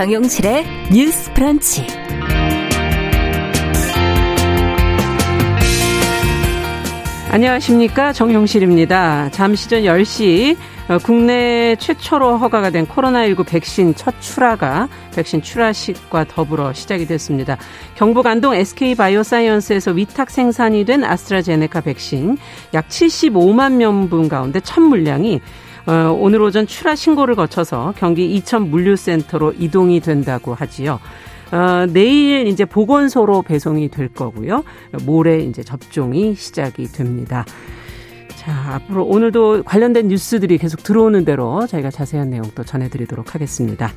정용실의 뉴스 프런치. 안녕하십니까. 정용실입니다. 잠시 전 10시 어, 국내 최초로 허가가 된 코로나19 백신 첫 출하가 백신 출하식과 더불어 시작이 됐습니다. 경북 안동 SK바이오사이언스에서 위탁 생산이 된 아스트라제네카 백신 약 75만 명분 가운데 첫 물량이 어, 오늘 오전 출하 신고를 거쳐서 경기 이천 물류센터로 이동이 된다고 하지요. 어, 내일 이제 보건소로 배송이 될 거고요. 모레 이제 접종이 시작이 됩니다. 자, 앞으로 오늘도 관련된 뉴스들이 계속 들어오는 대로 저희가 자세한 내용 또 전해드리도록 하겠습니다.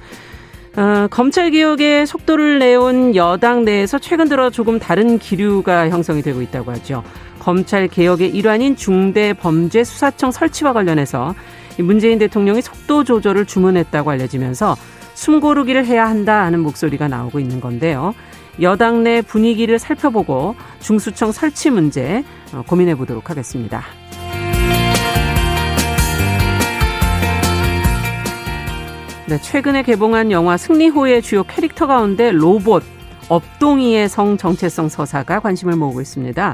어, 검찰 개혁에 속도를 내온 여당 내에서 최근 들어 조금 다른 기류가 형성이 되고 있다고 하죠. 검찰 개혁의 일환인 중대범죄수사청 설치와 관련해서 문재인 대통령이 속도 조절을 주문했다고 알려지면서 숨고르기를 해야 한다 하는 목소리가 나오고 있는 건데요. 여당 내 분위기를 살펴보고 중수청 설치 문제 어, 고민해 보도록 하겠습니다. 네, 최근에 개봉한 영화 승리호의 주요 캐릭터 가운데 로봇 업동이의 성 정체성 서사가 관심을 모으고 있습니다.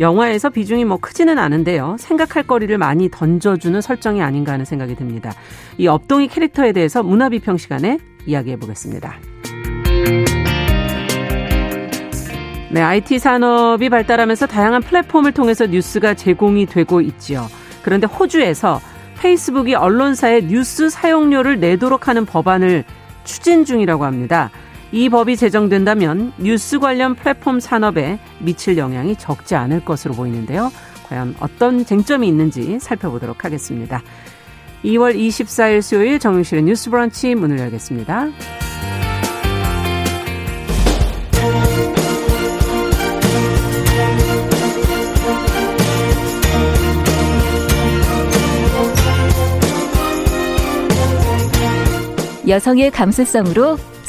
영화에서 비중이 뭐 크지는 않은데요. 생각할 거리를 많이 던져주는 설정이 아닌가 하는 생각이 듭니다. 이 업동이 캐릭터에 대해서 문화비평 시간에 이야기해 보겠습니다. 네, IT 산업이 발달하면서 다양한 플랫폼을 통해서 뉴스가 제공이 되고 있지요. 그런데 호주에서 페이스북이 언론사의 뉴스 사용료를 내도록 하는 법안을 추진 중이라고 합니다. 이 법이 제정된다면 뉴스 관련 플랫폼 산업에 미칠 영향이 적지 않을 것으로 보이는데요. 과연 어떤 쟁점이 있는지 살펴보도록 하겠습니다. 2월 24일 수요일 정용실의 뉴스 브런치 문을 열겠습니다. 여성의 감수성으로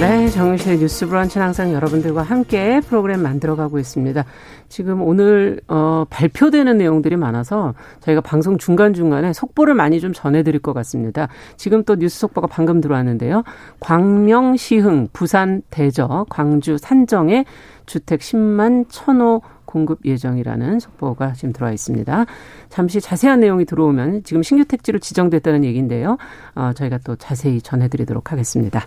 네, 정유실의 뉴스 브런치는 항상 여러분들과 함께 프로그램 만들어가고 있습니다. 지금 오늘 어, 발표되는 내용들이 많아서 저희가 방송 중간중간에 속보를 많이 좀 전해드릴 것 같습니다. 지금 또 뉴스 속보가 방금 들어왔는데요. 광명, 시흥, 부산, 대저, 광주, 산정에 주택 10만 1,000호 공급 예정이라는 속보가 지금 들어와 있습니다. 잠시 자세한 내용이 들어오면 지금 신규 택지로 지정됐다는 얘기인데요. 어, 저희가 또 자세히 전해드리도록 하겠습니다.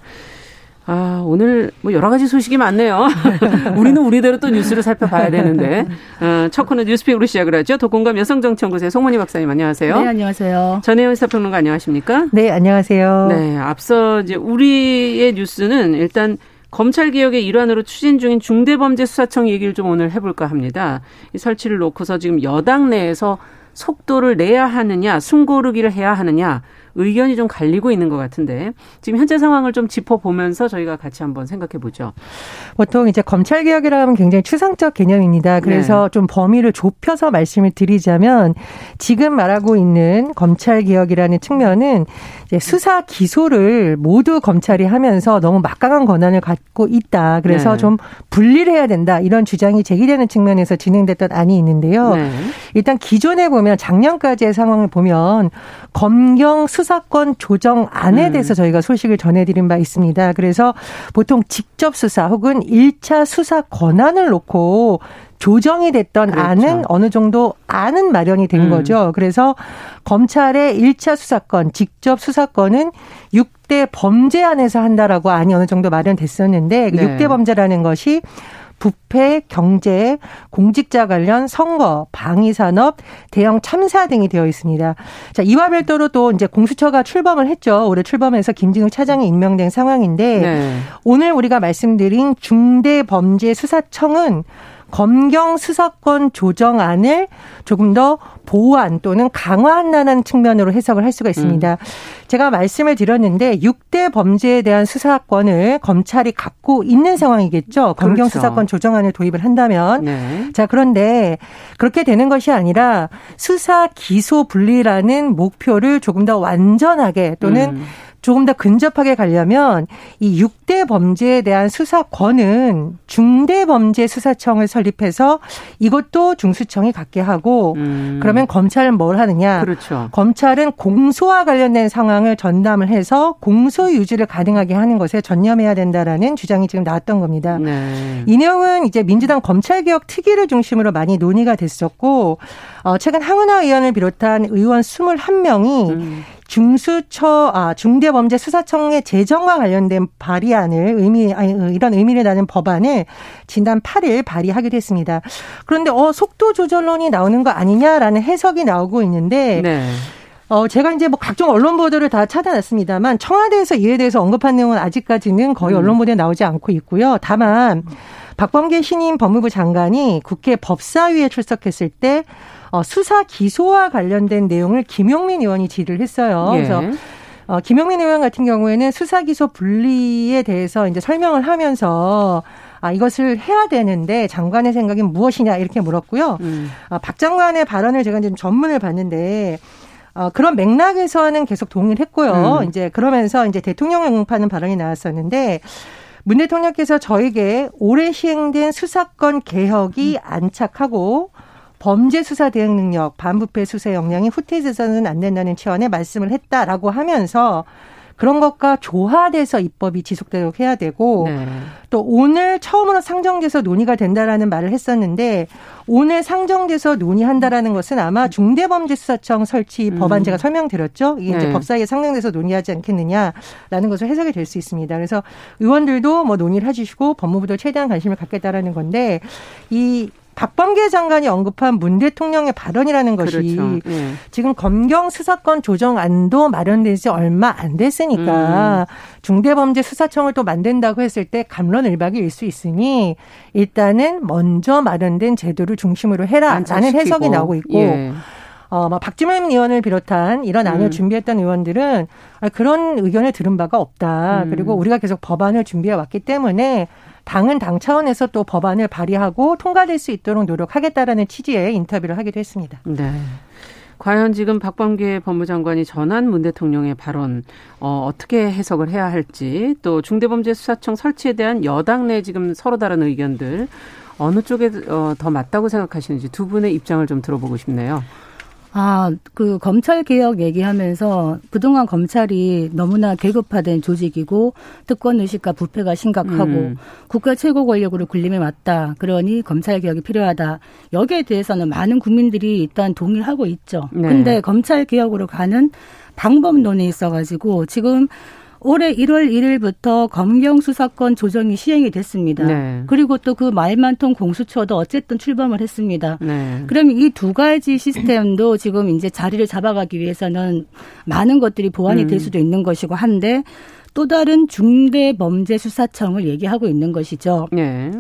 아, 오늘 뭐 여러 가지 소식이 많네요. 우리는 우리대로 또 뉴스를 살펴봐야 되는데. 어, 첫 코너 뉴스픽으로 시작을 하죠. 도공감 여성정치연구소의 송문희 박사님 안녕하세요. 네, 안녕하세요. 전혜연 사평론가 안녕하십니까? 네, 안녕하세요. 네, 앞서 이제 우리의 뉴스는 일단 검찰 개혁의 일환으로 추진 중인 중대범죄수사청 얘기를 좀 오늘 해볼까 합니다. 이 설치를 놓고서 지금 여당 내에서 속도를 내야 하느냐, 숨고르기를 해야 하느냐, 의견이 좀 갈리고 있는 것 같은데 지금 현재 상황을 좀 짚어보면서 저희가 같이 한번 생각해 보죠. 보통 이제 검찰 개혁이라면 굉장히 추상적 개념입니다. 그래서 네. 좀 범위를 좁혀서 말씀을 드리자면 지금 말하고 있는 검찰 개혁이라는 측면은 이제 수사 기소를 모두 검찰이 하면서 너무 막강한 권한을 갖고 있다. 그래서 네. 좀 분리를 해야 된다. 이런 주장이 제기되는 측면에서 진행됐던 안이 있는데요. 네. 일단 기존에 보면 작년까지의 상황을 보면 검경 수 수사권 조정안에 음. 대해서 저희가 소식을 전해드린 바 있습니다. 그래서 보통 직접 수사 혹은 1차 수사 권한을 놓고 조정이 됐던 그렇죠. 안은 어느 정도 안은 마련이 된 음. 거죠. 그래서 검찰의 1차 수사권, 직접 수사권은 6대 범죄 안에서 한다라고 안이 어느 정도 마련됐었는데 그 네. 6대 범죄라는 것이 부패, 경제, 공직자 관련 선거, 방위산업, 대형 참사 등이 되어 있습니다. 자, 이와 별도로 또 이제 공수처가 출범을 했죠. 올해 출범해서 김진욱 차장이 임명된 상황인데 네. 오늘 우리가 말씀드린 중대범죄수사청은 검경 수사권 조정안을 조금 더 보완 또는 강화한다는 측면으로 해석을 할 수가 있습니다. 음. 제가 말씀을 드렸는데 6대 범죄에 대한 수사권을 검찰이 갖고 있는 상황이겠죠. 검경 그렇죠. 수사권 조정안을 도입을 한다면. 네. 자, 그런데 그렇게 되는 것이 아니라 수사 기소 분리라는 목표를 조금 더 완전하게 또는 음. 조금 더 근접하게 가려면 이 6대 범죄에 대한 수사권은 중대범죄수사청을 설립해서 이것도 중수청이 갖게 하고 음. 그러면 검찰은 뭘 하느냐? 그렇죠. 검찰은 공소와 관련된 상황을 전담을 해서 공소 유지를 가능하게 하는 것에 전념해야 된다라는 주장이 지금 나왔던 겁니다. 네. 이 내용은 이제 민주당 검찰개혁 특위를 중심으로 많이 논의가 됐었고 어 최근 항은하 의원을 비롯한 의원 21명이 음. 중수처 아 중대범죄수사청의 재정과 관련된 발의안을 의미 아니 이런 의미를 나는 법안을 지난 8일 발의하기도 했습니다. 그런데 어 속도 조절론이 나오는 거 아니냐라는 해석이 나오고 있는데 네. 어, 제가 이제 뭐 각종 언론 보도를 다 찾아냈습니다만 청와대에서 이에 대해서 언급한 내용은 아직까지는 거의 음. 언론 보도에 나오지 않고 있고요. 다만 박범계 신임 법무부 장관이 국회 법사위에 출석했을 때 어, 수사 기소와 관련된 내용을 김용민 의원이 질의를 했어요. 예. 그래서 어, 김용민 의원 같은 경우에는 수사 기소 분리에 대해서 이제 설명을 하면서 아, 이것을 해야 되는데 장관의 생각이 무엇이냐 이렇게 물었고요. 음. 어, 박 장관의 발언을 제가 이제 전문을 봤는데 어, 그런 맥락에서는 계속 동의를 했고요. 음. 이제 그러면서 이제 대통령을 응파하는 발언이 나왔었는데 문 대통령께서 저에게 올해 시행된 수사권 개혁이 음. 안착하고 범죄 수사 대응 능력, 반부패 수사 역량이 후퇴해서는 안 된다는 차원의 말씀을 했다라고 하면서 그런 것과 조화돼서 입법이 지속되도록 해야 되고 네. 또 오늘 처음으로 상정돼서 논의가 된다라는 말을 했었는데 오늘 상정돼서 논의한다라는 것은 아마 중대범죄수사청 설치 음. 법안 제가 설명드렸죠. 이게 이제 네. 법사위에 상정돼서 논의하지 않겠느냐라는 것을 해석이 될 수 있습니다. 그래서 의원들도 뭐 논의를 해주시고 법무부도 최대한 관심을 갖겠다라는 건데 이 박범계 장관이 언급한 문 대통령의 발언이라는 것이 그렇죠. 네. 지금 검경 수사권 조정안도 마련된 지 얼마 안 됐으니까 음. 중대범죄 수사청을 또 만든다고 했을 때 감론을박일 수 있으니 일단은 먼저 마련된 제도를 중심으로 해라라는 해석이 나오고 있고 예. 어, 막 박지민 의원을 비롯한 이런 안을 음. 준비했던 의원들은 그런 의견을 들은 바가 없다. 음. 그리고 우리가 계속 법안을 준비해 왔기 때문에 당은 당 차원에서 또 법안을 발의하고 통과될 수 있도록 노력하겠다라는 취지의 인터뷰를 하기도 했습니다. 네. 과연 지금 박범계 법무장관이 전한 문 대통령의 발언 어, 어떻게 해석을 해야 할지 또 중대범죄수사청 설치에 대한 여당 내 지금 서로 다른 의견들 어느 쪽에 어, 더 맞다고 생각하시는지 두 분의 입장을 좀 들어보고 싶네요. 아, 그 검찰 개혁 얘기하면서 그동안 검찰이 너무나 계급화된 조직이고 특권 의식과 부패가 심각하고 음. 국가 최고 권력으로 군림해 왔다. 그러니 검찰 개혁이 필요하다. 여기에 대해서는 많은 국민들이 일단 동의를 하고 있죠. 네. 근데 검찰 개혁으로 가는 방법론이 있어 가지고 지금 올해 1월 1일부터 검경 수사권 조정이 시행이 됐습니다. 네. 그리고 또 그 말만통 공수처도 어쨌든 출범을 했습니다. 네. 그럼 이 두 가지 시스템도 지금 이제 자리를 잡아가기 위해서는 많은 것들이 보완이 될 음. 수도 있는 것이고 한데 또 다른 중대범죄수사청을 얘기하고 있는 것이죠. 네.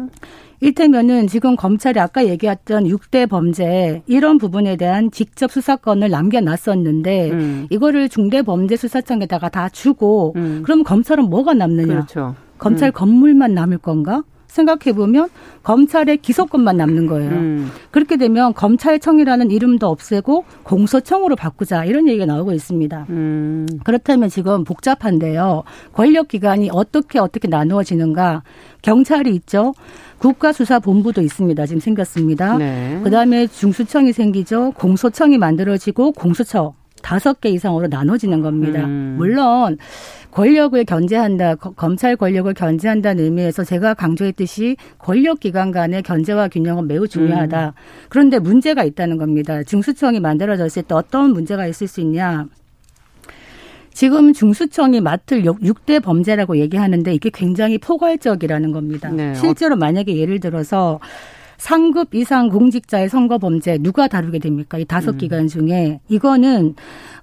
일테면은 지금 검찰이 아까 얘기했던 6대 범죄 이런 부분에 대한 직접 수사권을 남겨놨었는데 음. 이거를 중대범죄수사청에다가 다 주고 음. 그럼 검찰은 뭐가 남느냐? 그렇죠. 검찰 음. 건물만 남을 건가? 생각해 보면 검찰의 기소권만 남는 거예요. 음. 그렇게 되면 검찰청이라는 이름도 없애고 공소청으로 바꾸자 이런 얘기가 나오고 있습니다. 음. 그렇다면 지금 복잡한데요. 권력 기관이 어떻게 어떻게 나누어지는가? 경찰이 있죠. 국가수사본부도 있습니다. 지금 생겼습니다. 네. 그다음에 중수청이 생기죠. 공소청이 만들어지고 공수처 다섯 개 이상으로 나눠지는 겁니다. 음. 물론 권력을 견제한다, 검찰 권력을 견제한다는 의미에서 제가 강조했듯이 권력 기관 간의 견제와 균형은 매우 중요하다. 음. 그런데 문제가 있다는 겁니다. 중수청이 만들어졌을 때 어떤 문제가 있을 수 있냐? 지금 중수청이 맡을 6대 범죄라고 얘기하는데 이게 굉장히 포괄적이라는 겁니다. 네. 실제로 만약에 예를 들어서 상급 이상 공직자의 선거 범죄 누가 다루게 됩니까? 이 다섯 음. 기관 중에 이거는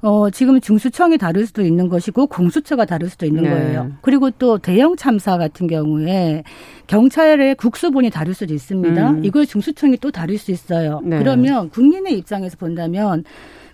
어 지금 중수청이 다룰 수도 있는 것이고 공수처가 다룰 수도 있는 네. 거예요. 그리고 또 대형 참사 같은 경우에 경찰의 국수본이 다룰 수도 있습니다. 음. 이걸 중수청이 또 다룰 수 있어요. 네. 그러면 국민의 입장에서 본다면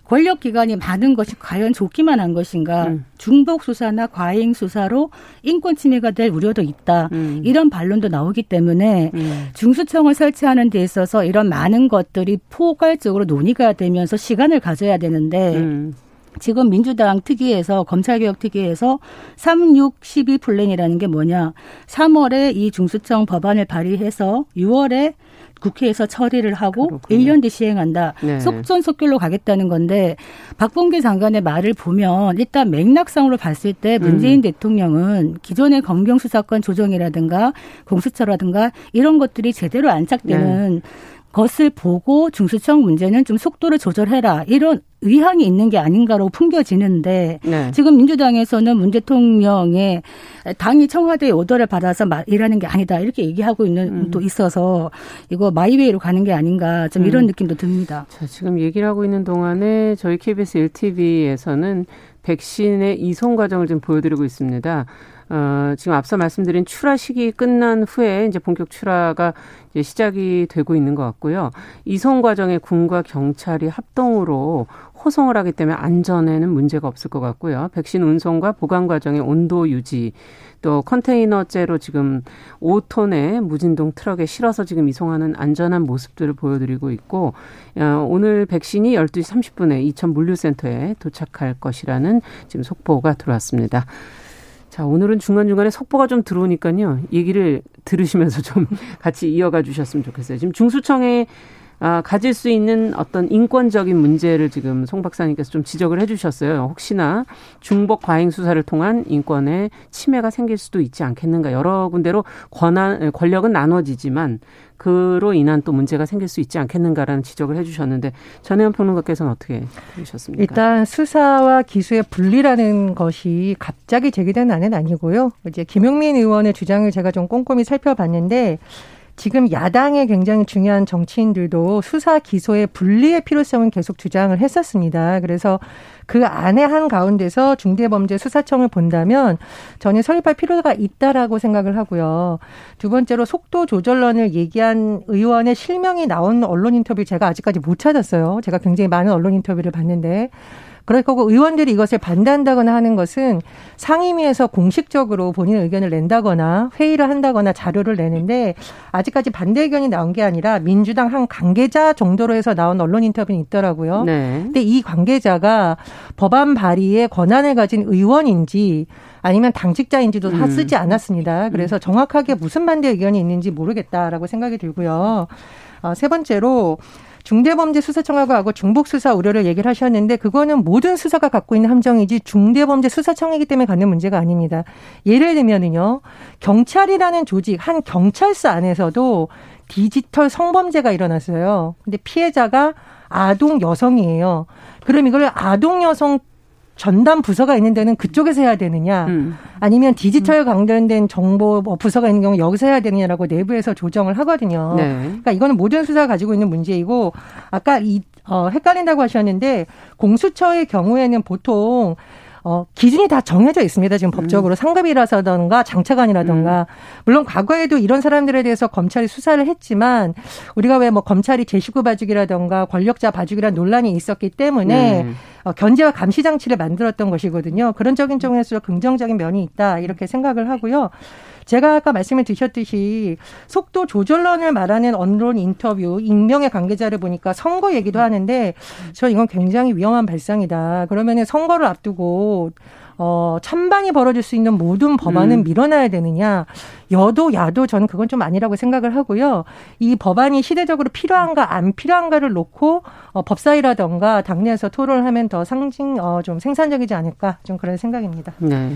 권력 기관이 많은 것이 과연 좋기만 한 것인가? 음. 중복 수사나 과잉 수사로 인권 침해가 될 우려도 있다. 음. 이런 반론도 나오기 때문에 음. 중수청을 설치하는 데 있어서 이런 많은 것들이 포괄적으로 논의가 되면서 시간을 가져야 되는데 음. 지금 민주당 특위에서 검찰개혁 특위에서 36, 12 플랜이라는 게 뭐냐. 3월에 이 중수청 법안을 발의해서 6월에 국회에서 처리를 하고 그렇군요. 1년 뒤 시행한다. 네. 속전속결로 가겠다는 건데 박봉계 장관의 말을 보면 일단 맥락상으로 봤을 때 문재인 음. 대통령은 기존의 검경 수사권 조정이라든가 공수처라든가 이런 것들이 제대로 안착되는 네. 것을 보고 중수청 문제는 좀 속도를 조절해라 이런 의향이 있는 게 아닌가로 풍겨지는데 네. 지금 민주당에서는 문 대통령의 당이 청와대의 오더를 받아서 일하는 게 아니다 이렇게 얘기하고 있는 음. 또 있어서 이거 마이웨이로 가는 게 아닌가 좀 이런 음. 느낌도 듭니다. 자, 지금 얘기를 하고 있는 동안에 저희 KBS 1TV에서는 백신의 이송 과정을 좀 보여드리고 있습니다. 어, 지금 앞서 말씀드린 출하 시기 끝난 후에 이제 본격 출하가 이제 시작이 되고 있는 것 같고요. 이송 과정에 군과 경찰이 합동으로 호송을 하기 때문에 안전에는 문제가 없을 것 같고요. 백신 운송과 보관 과정의 온도 유지, 또 컨테이너째로 지금 5톤의 무진동 트럭에 실어서 지금 이송하는 안전한 모습들을 보여드리고 있고, 어, 오늘 백신이 12시 30분에 이천 물류센터에 도착할 것이라는 지금 속보가 들어왔습니다. 자, 오늘은 중간중간에 속보가 좀 들어오니까요. 얘기를 들으시면서 좀 같이 이어가 주셨으면 좋겠어요. 지금 중수청에 아, 가질 수 있는 어떤 인권적인 문제를 지금 송 박사님께서 좀 지적을 해 주셨어요. 혹시나 중복 과잉 수사를 통한 인권에 침해가 생길 수도 있지 않겠는가. 여러 군데로 권한, 권력은 나눠지지만 그로 인한 또 문제가 생길 수 있지 않겠는가라는 지적을 해주셨는데 전혜연 평론가께서는 어떻게 보셨습니까? 일단 수사와 기수의 분리라는 것이 갑자기 제기된 안은 아니고요. 이제 김용민 의원의 주장을 제가 좀 꼼꼼히 살펴봤는데 지금 야당의 굉장히 중요한 정치인들도 수사 기소의 분리의 필요성은 계속 주장을 했었습니다. 그래서 그 안에 한 가운데서 중대범죄수사청을 본다면 전혀 설립할 필요가 있다라고 생각을 하고요. 두 번째로 속도 조절론을 얘기한 의원의 실명이 나온 언론 인터뷰 제가 아직까지 못 찾았어요. 제가 굉장히 많은 언론 인터뷰를 봤는데 거고 의원들이 이것을 반대한다거나 하는 것은 상임위에서 공식적으로 본인의 의견을 낸다거나 회의를 한다거나 자료를 내는데 아직까지 반대 의견이 나온 게 아니라 민주당 한 관계자 정도로 해서 나온 언론 인터뷰는 있더라고요. 네. 근데 이 관계자가 법안 발의에 권한을 가진 의원인지 아니면 당직자인지도 다 음. 쓰지 않았습니다. 그래서 정확하게 무슨 반대 의견이 있는지 모르겠다라고 생각이 들고요. 어, 세 번째로 중대범죄수사청하고 하고 중복수사 우려를 얘기를 하셨는데 그거는 모든 수사가 갖고 있는 함정이지 중대범죄수사청이기 때문에 갖는 문제가 아닙니다. 예를 들면은요. 경찰이라는 조직 한 경찰서 안에서도 디지털 성범죄가 일어났어요. 근데 피해자가 아동 여성이에요. 그럼 이걸 아동 여성 전담 부서가 있는 데는 그쪽에서 해야 되느냐 음. 아니면 디지털 음. 관련된 정보 뭐 부서가 있는 경우 여기서 해야 되느냐라고 내부에서 조정을 하거든요. 네. 그러니까 이거는 모든 수사가 가지고 있는 문제이고 아까 이 어, 헷갈린다고 하셨는데 공수처의 경우에는 보통 어, 기준이 다 정해져 있습니다. 지금 법적으로 음. 상급이라서던가 장차관이라던가 음. 물론 과거에도 이런 사람들에 대해서 검찰이 수사를 했지만 우리가 왜 뭐 검찰이 제19 봐주기라던가 권력자 봐주기라는 논란이 있었기 때문에 네. 어, 견제와 감시 장치를 만들었던 것이거든요. 그런 적인 쪽에서 긍정적인 면이 있다 이렇게 생각을 하고요. 제가 아까 말씀을 드렸듯이 속도 조절론을 말하는 언론 인터뷰 익명의 관계자를 보니까 선거 얘기도 하는데 저 이건 굉장히 위험한 발상이다. 그러면은 선거를 앞두고 어, 찬반이 벌어질 수 있는 모든 법안은 음. 밀어놔야 되느냐. 여도, 야도 저는 그건 좀 아니라고 생각을 하고요. 이 법안이 시대적으로 필요한가, 안 필요한가를 놓고, 어, 법사위라던가 당내에서 토론을 하면 더 상징, 어, 좀 생산적이지 않을까. 좀 그런 생각입니다. 네.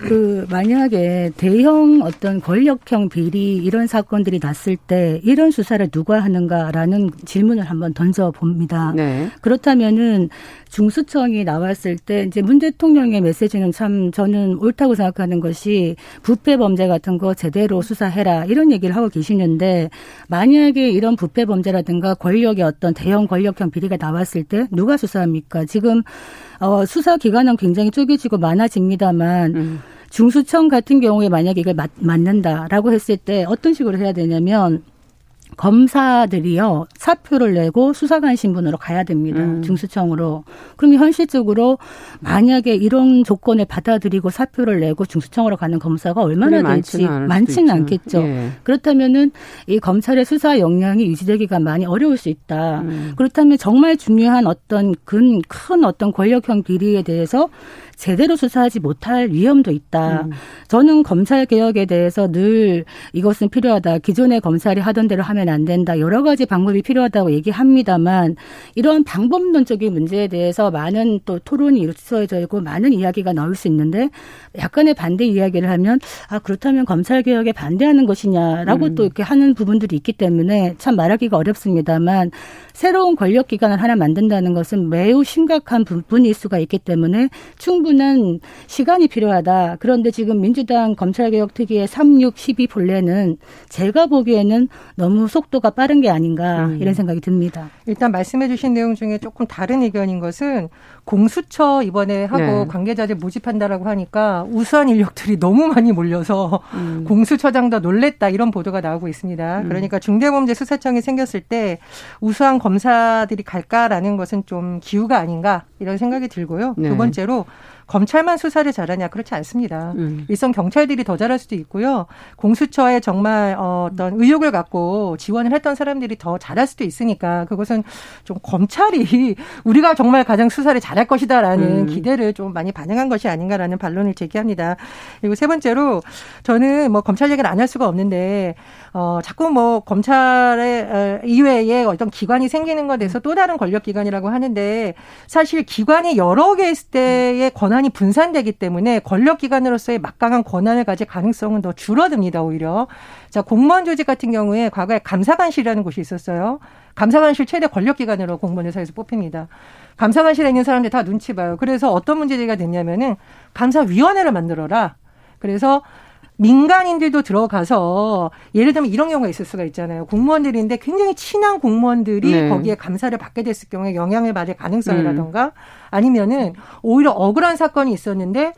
그 만약에 대형 어떤 권력형 비리 이런 사건들이 났을 때 이런 수사를 누가 하는가라는 질문을 한번 던져 봅니다. 네. 그렇다면은 중수청이 나왔을 때 이제 문 대통령의 메시지 메시지는 참 저는 옳다고 생각하는 것이 부패 범죄 같은 거 제대로 수사해라 이런 얘기를 하고 계시는데 만약에 이런 부패 범죄라든가 권력의 어떤 대형 권력형 비리가 나왔을 때 누가 수사합니까? 지금 어, 수사 기관은 굉장히 쪼개지고 많아집니다만 음. 중수청 같은 경우에 만약에 이걸 맞, 맞는다라고 했을 때 어떤 식으로 해야 되냐면 검사들이요 사표를 내고 수사관 신분으로 가야 됩니다 음. 중수청으로 그러면 현실적으로 만약에 이런 조건을 받아들이고 사표를 내고 중수청으로 가는 검사가 얼마나 될지 많지는 않겠죠 예. 그렇다면은 이 검찰의 수사 역량이 유지되기가 많이 어려울 수 있다 음. 그렇다면 정말 중요한 어떤 근 큰 어떤 권력형 비리에 대해서 제대로 수사하지 못할 위험도 있다. 음. 저는 검찰 개혁에 대해서 늘 이것은 필요하다. 기존의 검찰이 하던 대로 하면 안 된다. 여러 가지 방법이 필요하다고 얘기합니다만 이런 방법론적인 문제에 대해서 많은 또 토론이 이루어져 있고 많은 이야기가 나올 수 있는데 약간의 반대 이야기를 하면 아 그렇다면 검찰 개혁에 반대하는 것이냐라고 음. 또 이렇게 하는 부분들이 있기 때문에 참 말하기가 어렵습니다만 새로운 권력 기관을 하나 만든다는 것은 매우 심각한 부분일 수가 있기 때문에 충분한 시간이 필요하다. 그런데 지금 민주당 검찰개혁 특위의 3, 6, 12 본래는 제가 보기에는 너무 속도가 빠른 게 아닌가 음. 이런 생각이 듭니다. 일단 말씀해 주신 내용 중에 조금 다른 의견인 것은 공수처 이번에 하고 네. 관계자들 모집한다라고 하니까 우수한 인력들이 너무 많이 몰려서 음. 공수처장도 놀랬다 이런 보도가 나오고 있습니다. 음. 그러니까 중대범죄수사청이 생겼을 때 우수한 검사들이 갈까라는 것은 좀 기우가 아닌가 이런 생각이 들고요. 네. 두 번째로 검찰만 수사를 잘하냐 그렇지 않습니다. 음. 일선 경찰들이 더 잘할 수도 있고요. 공수처에 정말 어, 어떤 의욕을 갖고 지원을 했던 사람들이 더 잘할 수도 있으니까 그것은 좀 검찰이 우리가 정말 가장 수사를 잘할 것이다라는 음. 기대를 좀 많이 반영한 것이 아닌가라는 반론을 제기합니다. 그리고 세 번째로 저는 뭐 검찰 얘기를 안 할 수가 없는데 어, 자꾸 뭐 검찰의 어, 이외에 어떤 기관이 생기는 것에 대해서 또 다른 권력 기관이라고 하는데 사실 기관이 여러 개 있을 때의 권한 이 분산되기 때문에 권력 기관으로서의 막강한 권한을 가질 가능성은 더 줄어듭니다, 오히려. 자, 공무원 조직 같은 경우에 과거에 감사관실이라는 곳이 있었어요. 감사관실 최대 권력 기관으로 공무원 회사에서 뽑힙니다. 감사관실에 있는 사람들 다 눈치 봐요. 그래서 어떤 문제가 됐냐면은 감사위원회를 만들어라. 그래서 민간인들도 들어가서 예를 들면 이런 경우가 있을 수가 있잖아요. 공무원들인데 굉장히 친한 공무원들이 네. 거기에 감사를 받게 됐을 경우에 영향을 받을 가능성이라던가 음. 아니면은 오히려 억울한 사건이 있었는데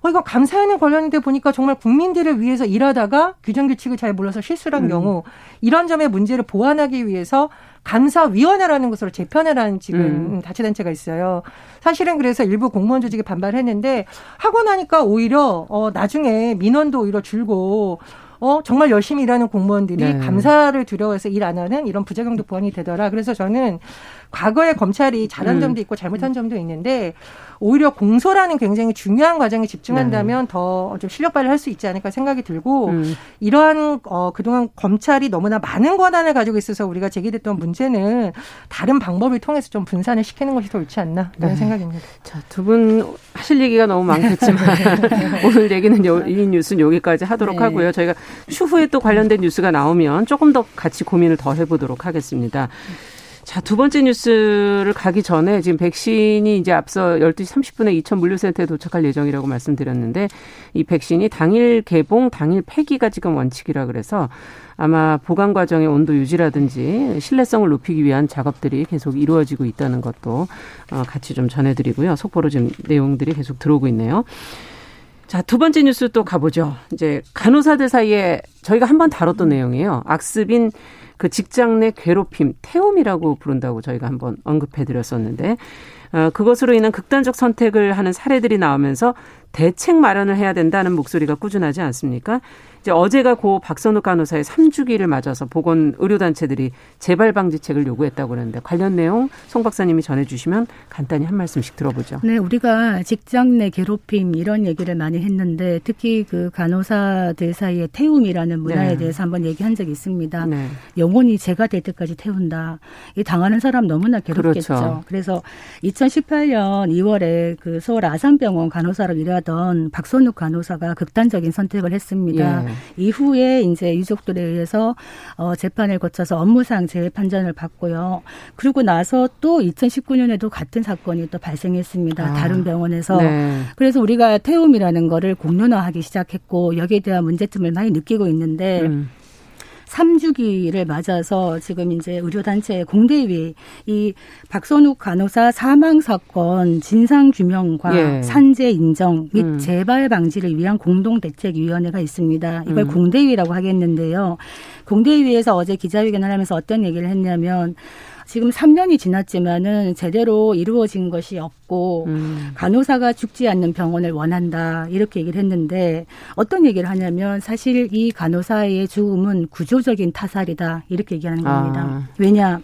어, 이거 감사에는 관련인데 보니까 정말 국민들을 위해서 일하다가 규정 규칙을 잘 몰라서 실수한 음. 경우 이런 점의 문제를 보완하기 위해서 감사위원회라는 것으로 재편해라는 지금 음. 자치단체가 있어요. 사실은 그래서 일부 공무원 조직이 반발했는데 하고 나니까 오히려 어 나중에 민원도 오히려 줄고 어 정말 열심히 일하는 공무원들이 네. 감사를 두려워해서 일 안 하는 이런 부작용도 보완이 되더라. 그래서 저는 과거에 검찰이 잘한 음. 점도 있고 잘못한 점도 있는데 오히려 공소라는 굉장히 중요한 과정에 집중한다면 네. 더좀 실력 발휘할 수 있지 않을까 생각이 들고 음. 이러한 어 그동안 검찰이 너무나 많은 권한을 가지고 있어서 우리가 제기됐던 문제는 다른 방법을 통해서 좀 분산을 시키는 것이 더 옳지 않나 이런 네. 생각입니다. 자, 두 분 하실 얘기가 너무 많겠지만 오늘 얘기는 요, 이 뉴스는 여기까지 하도록 네. 하고요. 저희가 추후에 또 관련된 뉴스가 나오면 조금 더 같이 고민을 더 해보도록 하겠습니다. 자, 두 번째 뉴스를 가기 전에 지금 백신이 이제 앞서 12시 30분에 이천 물류센터에 도착할 예정이라고 말씀드렸는데 이 백신이 당일 개봉, 당일 폐기가 지금 원칙이라 그래서 아마 보관 과정의 온도 유지라든지 신뢰성을 높이기 위한 작업들이 계속 이루어지고 있다는 것도 어, 같이 좀 전해드리고요. 속보로 지금 내용들이 계속 들어오고 있네요. 자, 두 번째 뉴스 또 가보죠. 이제 간호사들 사이에 저희가 한 번 다뤘던 내용이에요. 악습인 그 직장 내 괴롭힘, 태움이라고 부른다고 저희가 한번 언급해 드렸었는데, 어, 그것으로 인한 극단적 선택을 하는 사례들이 나오면서 대책 마련을 해야 된다는 목소리가 꾸준하지 않습니까? 이제 어제가 고 박선욱 간호사의 3주기를 맞아서 보건 의료단체들이 재발 방지책을 요구했다고 그러는데 관련 내용 송 박사님이 전해주시면 간단히 한 말씀씩 들어보죠. 네, 우리가 직장 내 괴롭힘 이런 얘기를 많이 했는데 특히 그 간호사들 사이의 태움이라는 문화에 네. 대해서 한번 얘기한 적이 있습니다. 네. 영혼이 제가 될 때까지 태운다. 이 당하는 사람 너무나 괴롭겠죠. 그렇죠. 그래서 2018년 2월에 그 서울 아산병원 간호사로 일하 던 박선욱 간호사가 극단적인 선택을 했습니다. 예. 이후에 이제 유족들에 의해서 어 재판을 거쳐서 업무상 재해 판정을 받고요. 그리고 나서 또 2019년에도 같은 사건이 또 발생했습니다. 아. 다른 병원에서. 네. 그래서 우리가 태움이라는 거를 공론화하기 시작했고 여기에 대한 문제점을 많이 느끼고 있는데 음. 3주기를 맞아서 지금 이제 의료단체 공대위 이 박선욱 간호사 사망 사건 진상 규명과 예. 산재 인정 및 음. 재발 방지를 위한 공동 대책위원회가 있습니다. 이걸 음. 공대위라고 하겠는데요. 공대위에서 어제 기자회견을 하면서 어떤 얘기를 했냐면 지금 3년이 지났지만은 제대로 이루어진 것이 없고 음. 간호사가 죽지 않는 병원을 원한다 이렇게 얘기를 했는데 어떤 얘기를 하냐면 사실 이 간호사의 죽음은 구조적인 타살이다 이렇게 얘기하는 겁니다. 아. 왜냐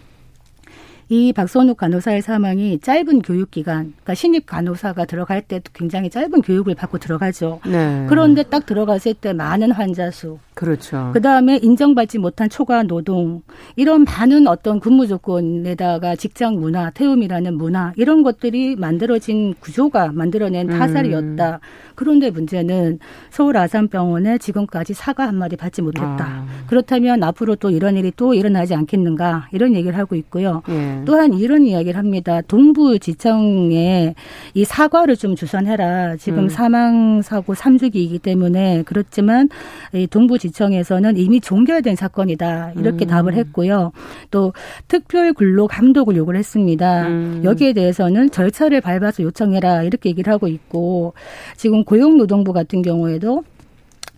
이 박선욱 간호사의 사망이 짧은 교육 기간, 그러니까 신입 간호사가 들어갈 때도 굉장히 짧은 교육을 받고 들어가죠. 네. 그런데 딱 들어갔을 때 많은 환자 수, 그렇죠. 그 다음에 인정받지 못한 초과 노동, 이런 많은 어떤 근무 조건에다가 직장 문화, 태움이라는 문화, 이런 것들이 만들어진 구조가 만들어낸 음. 타살이었다. 음. 그런데 문제는 서울 아산병원에 지금까지 사과 한 마디 받지 못했다. 아. 그렇다면 앞으로 또 이런 일이 또 일어나지 않겠는가, 이런 얘기를 하고 있고요. 예. 또한 이런 이야기를 합니다. 동부지청에 이 사과를 좀 주선해라. 지금 음. 사망 사고 3주기이기 때문에 그렇지만 이 동부 지청에서는 이미 종결된 사건이다. 이렇게 음. 답을 했고요. 또 특별 근로 감독을 요구를 했습니다. 음. 여기에 대해서는 절차를 밟아서 요청해라. 이렇게 얘기를 하고 있고 지금 고용노동부 같은 경우에도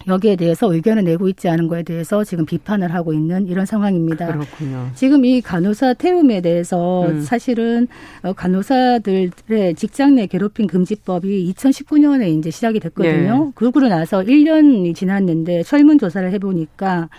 여기에 대해서 의견을 내고 있지 않은 거에 대해서 지금 비판을 하고 있는 이런 상황입니다. 그렇군요. 지금 이 간호사 태움에 대해서 음. 사실은 어, 간호사들의 직장 내 괴롭힘 금지법이 2019년에 이제 시작이 됐거든요. 네. 그러고 나서 1년이 지났는데 설문조사를 해보니까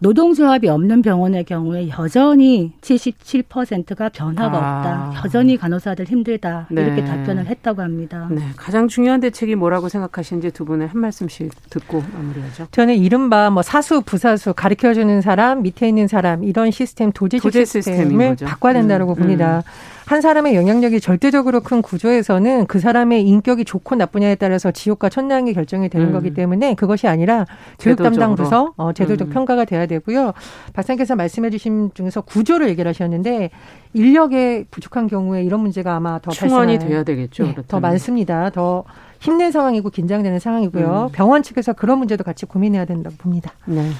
노동조합이 없는 병원의 경우에 여전히 77%가 변화가 아. 없다. 여전히 간호사들 힘들다. 네. 이렇게 답변을 했다고 합니다. 네. 가장 중요한 대책이 뭐라고 생각하시는지 두 분의 한 말씀씩 듣고 마무리하죠. 저는 이른바 뭐 사수, 부사수 가르쳐주는 사람, 밑에 있는 사람 이런 시스템 도제적 도제 시스템을 바꿔야 된다고 음. 봅니다. 음. 한 사람의 영향력이 절대적으로 큰 구조에서는 그 사람의 인격이 좋고 나쁘냐에 따라서 지옥과 천당이 결정이 되는 음. 거기 때문에 그것이 아니라 교육 담당 부서 어, 제도적 음. 평가가 돼야 되고요. 박사님께서 말씀해 주신 중에서 구조를 얘기를 하셨는데 인력에 부족한 경우에 이런 문제가 아마 더 충원이 돼야 되겠죠. 네, 더 많습니다. 더 힘든 상황이고 긴장되는 상황이고요. 음. 병원 측에서 그런 문제도 같이 고민해야 된다고 봅니다. 네.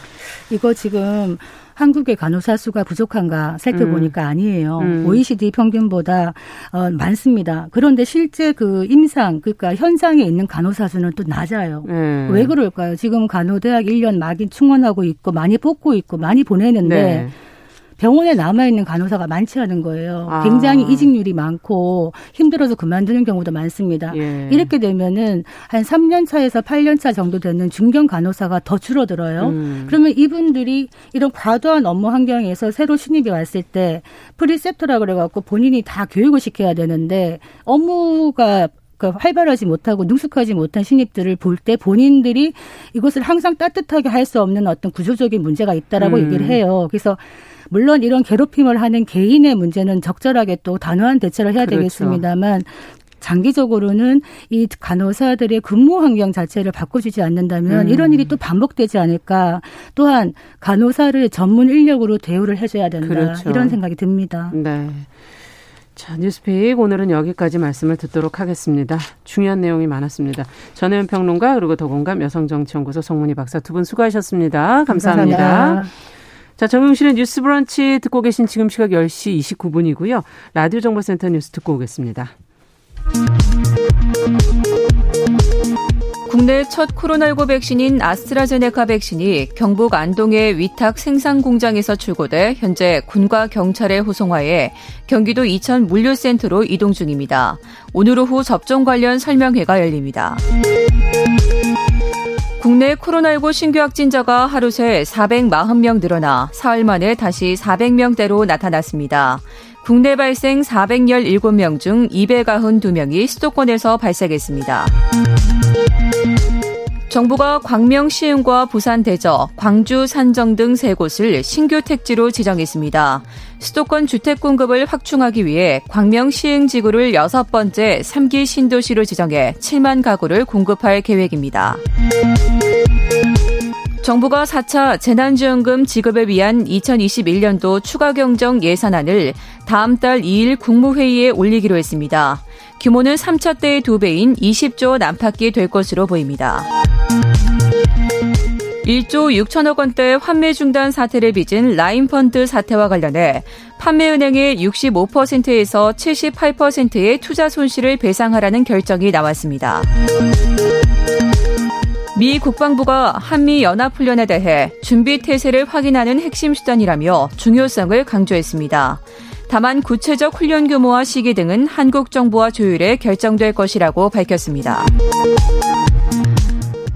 이거 지금 한국의 간호사 수가 부족한가 살펴보니까 음. 아니에요. 음. OECD 평균보다 어, 많습니다. 그런데 실제 그 임상 그러니까 현장에 있는 간호사 수는 또 낮아요. 음. 왜 그럴까요? 지금 간호대학 1년 막인 충원하고 있고 많이 뽑고 있고 많이 보내는데 네. 병원에 남아있는 간호사가 많지 않은 거예요. 아. 굉장히 이직률이 많고 힘들어서 그만두는 경우도 많습니다. 예. 이렇게 되면은 한 3년 차에서 8년 차 정도 되는 중견 간호사가 더 줄어들어요. 음. 그러면 이분들이 이런 과도한 업무 환경에서 새로 신입이 왔을 때 프리셉터라 그래갖고 본인이 다 교육을 시켜야 되는데 업무가 그 활발하지 못하고 능숙하지 못한 신입들을 볼 때 본인들이 이것을 항상 따뜻하게 할 수 없는 어떤 구조적인 문제가 있다라고 음. 얘기를 해요. 그래서 물론 이런 괴롭힘을 하는 개인의 문제는 적절하게 또 단호한 대처를 해야 그렇죠. 되겠습니다만 장기적으로는 이 간호사들의 근무 환경 자체를 바꿔주지 않는다면 음. 이런 일이 또 반복되지 않을까. 또한 간호사를 전문 인력으로 대우를 해줘야 된다. 그렇죠. 이런 생각이 듭니다. 네. 자, 뉴스픽 오늘은 여기까지 말씀을 듣도록 하겠습니다. 중요한 내용이 많았습니다. 전혜연 평론가 그리고 더공감 여성정치연구소 송문희 박사 두 분 수고하셨습니다. 감사합니다. 감사합니다. 자, 정용실의 뉴스 브런치 듣고 계신 지금 시각 10시 29분이고요. 라디오 정보센터 뉴스 듣고 오겠습니다. 국내 첫 코로나19 백신인 아스트라제네카 백신이 경북 안동의 위탁 생산 공장에서 출고돼 현재 군과 경찰의 호송하에 경기도 이천 물류센터로 이동 중입니다. 오늘 오후 접종 관련 설명회가 열립니다. 국내 코로나19 신규 확진자가 하루 새 440명 늘어나 사흘 만에 다시 400명대로 나타났습니다. 국내 발생 417명 중 292명이 수도권에서 발생했습니다. 정부가 광명 시흥과 부산 대저, 광주 산정 등 세 곳을 신규 택지로 지정했습니다. 수도권 주택 공급을 확충하기 위해 광명 시흥 지구를 여섯 번째 3기 신도시로 지정해 7만 가구를 공급할 계획입니다. 정부가 4차 재난지원금 지급을 위한 2021년도 추가 경정 예산안을 다음 달 2일 국무회의에 올리기로 했습니다. 규모는 3차 때의 2배인 20조 원 안팎이 될 것으로 보입니다. 1조 6천억 원대 환매 중단 사태를 빚은 라인펀드 사태와 관련해 판매은행의 65%에서 78%의 투자 손실을 배상하라는 결정이 나왔습니다. 미 국방부가 한미 연합훈련에 대해 준비 태세를 확인하는 핵심 수단이라며 중요성을 강조했습니다. 다만 구체적 훈련 규모와 시기 등은 한국 정부와 조율에 결정될 것이라고 밝혔습니다.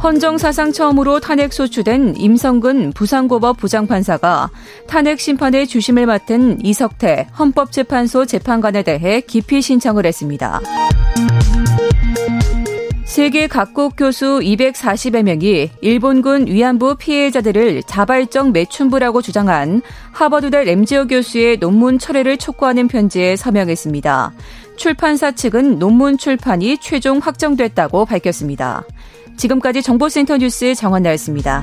헌정 사상 처음으로 탄핵 소추된 임성근 부산고법 부장판사가 탄핵 심판의 주심을 맡은 이석태 헌법재판소 재판관에 대해 기피 신청을 했습니다. 세계 각국 교수 240여 명이 일본군 위안부 피해자들을 자발적 매춘부라고 주장한 하버드대 램지어 교수의 논문 철회를 촉구하는 편지에 서명했습니다. 출판사 측은 논문 출판이 최종 확정됐다고 밝혔습니다. 지금까지 정보센터 뉴스 정원나였습니다.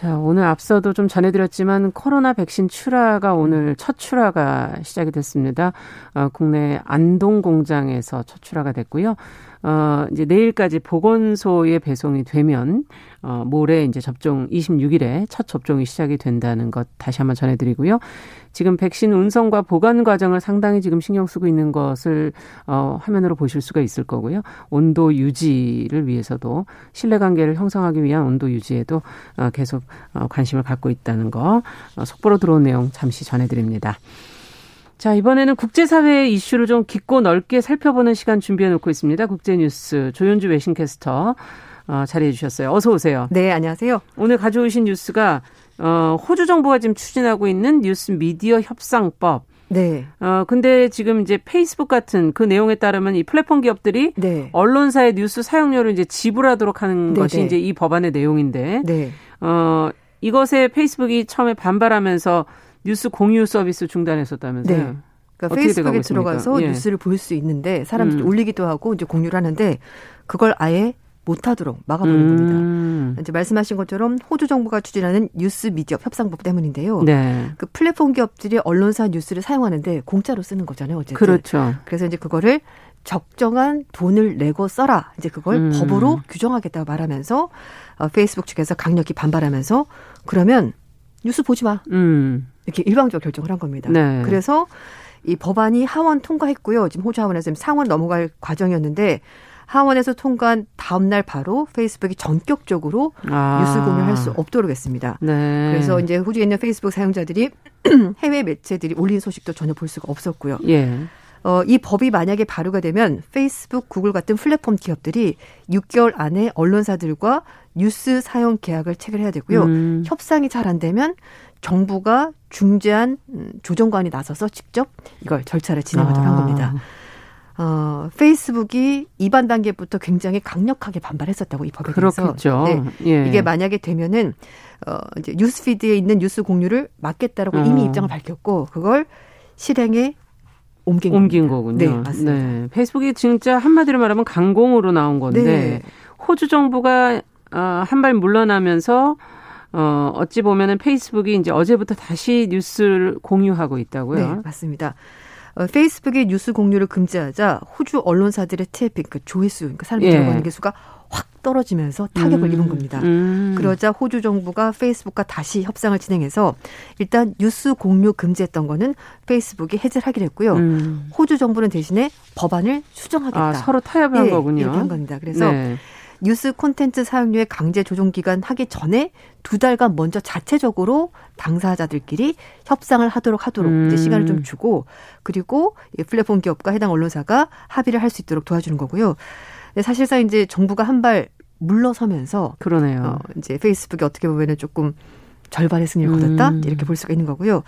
자, 오늘 앞서도 좀 전해드렸지만 코로나 백신 출하가 오늘 첫 출하가 시작이 됐습니다. 어, 국내 안동 공장에서 첫 출하가 됐고요. 어, 이제 내일까지 보건소에 배송이 되면, 어, 모레 이제 접종 26일에 첫 접종이 시작이 된다는 것 다시 한번 전해드리고요. 지금 백신 운송과 보관 과정을 상당히 지금 신경 쓰고 있는 것을, 어, 화면으로 보실 수가 있을 거고요. 온도 유지를 위해서도 신뢰 관계를 형성하기 위한 온도 유지에도, 어, 계속, 어, 관심을 갖고 있다는 거, 어, 속보로 들어온 내용 잠시 전해드립니다. 자, 이번에는 국제사회 이슈를 좀 깊고 넓게 살펴보는 시간 준비해 놓고 있습니다. 국제뉴스 조윤주 외신캐스터 어, 자리해 주셨어요. 어서 오세요. 네, 안녕하세요. 오늘 가져오신 뉴스가 어, 호주 정부가 지금 추진하고 있는 뉴스 미디어 협상법. 네. 어, 근데 지금 이제 페이스북 같은 그 내용에 따르면 이 플랫폼 기업들이 네. 언론사의 뉴스 사용료를 이제 지불하도록 하는 네 것이 네. 이제 이 법안의 내용인데. 네. 어, 이것에 페이스북이 처음에 반발하면서 뉴스 공유 서비스 중단했었다면서요? 네. 그러니까 페이스북에 들어가서 예. 뉴스를 볼 수 있는데 사람들이 음. 올리기도 하고 이제 공유를 하는데 그걸 아예 못하도록 막아버린 음. 겁니다. 이제 말씀하신 것처럼 호주 정부가 추진하는 뉴스 미디어 협상법 때문인데요. 네. 그 플랫폼 기업들이 언론사 뉴스를 사용하는데 공짜로 쓰는 거잖아요. 어쨌든. 그렇죠. 그래서 이제 그거를 적정한 돈을 내고 써라. 이제 그걸 음. 법으로 규정하겠다고 말하면서 어, 페이스북 측에서 강력히 반발하면서 그러면 뉴스 보지 마. 음. 이렇게 일방적으로 결정을 한 겁니다. 네. 그래서 이 법안이 하원 통과했고요. 지금 호주 하원에서 지금 상원 넘어갈 과정이었는데 하원에서 통과한 다음 날 바로 페이스북이 전격적으로 아. 뉴스 공유할 수 없도록 했습니다. 네. 그래서 이제 호주에 있는 페이스북 사용자들이 해외 매체들이 올린 소식도 전혀 볼 수가 없었고요. 예. 어, 이 법이 만약에 발효가 되면 페이스북, 구글 같은 플랫폼 기업들이 6개월 안에 언론사들과 뉴스 사용 계약을 체결해야 되고요. 음. 협상이 잘 안 되면 정부가 중재한 음, 조정관이 나서서 직접 이걸 절차를 진행하도록 아. 한 겁니다. 어, 페이스북이 이반 단계부터 굉장히 강력하게 반발했었다고 이 법에 대해서. 그렇겠죠. 네. 예. 이게 만약에 되면은 어 이제 뉴스피드에 있는 뉴스 공유를 막겠다라고 어. 이미 입장을 밝혔고 그걸 실행에 옮긴, 옮긴 거군요. 네, 맞습니다. 네. 페이스북이 진짜 한마디로 말하면 강공으로 나온 건데 네. 호주 정부가 어, 한발 물러나면서 어, 어찌 보면은 페이스북이 이제 어제부터 다시 뉴스를 공유하고 있다고요. 네, 맞습니다. 어, 페이스북의 뉴스 공유를 금지하자 호주 언론사들의 트래픽, 그 조회수, 그러니까 사람들이 예. 들어가는 게 수가 확 떨어지면서 타격을 음. 입은 겁니다. 음. 그러자 호주 정부가 페이스북과 다시 협상을 진행해서 일단 뉴스 공유 금지했던 거는 페이스북이 해제를 하기로 했고요. 음. 호주 정부는 대신에 법안을 수정하겠다. 아, 서로 타협한 네, 거군요. 이렇게 한 겁니다. 그래서 네. 뉴스 콘텐츠 사용료의 강제 조정 기간 하기 전에 두 달간 먼저 자체적으로 당사자들끼리 협상을 하도록 하도록 음. 이제 시간을 좀 주고 그리고 플랫폼 기업과 해당 언론사가 합의를 할 수 있도록 도와주는 거고요. 사실상 이제 정부가 한 발 물러서면서 그러네요. 어, 이제 페이스북이 어떻게 보면은 조금 절반의 승리를 거뒀다 음. 이렇게 볼 수가 있는 거고요.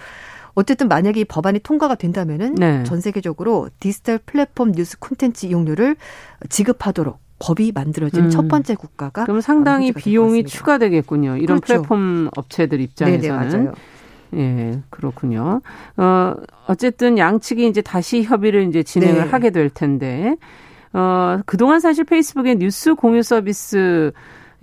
어쨌든 만약에 이 법안이 통과가 된다면은 네. 전 세계적으로 디지털 플랫폼 뉴스 콘텐츠 이용료를 지급하도록 법이 만들어진 음. 첫 번째 국가가 그럼 상당히 비용이 추가되겠군요. 이런 그렇죠. 플랫폼 업체들 입장에서는. 네네, 맞아요. 예, 그렇군요. 어, 어쨌든 양측이 이제 다시 협의를 이제 진행을 네. 하게 될 텐데, 어, 그동안 사실 페이스북의 뉴스 공유 서비스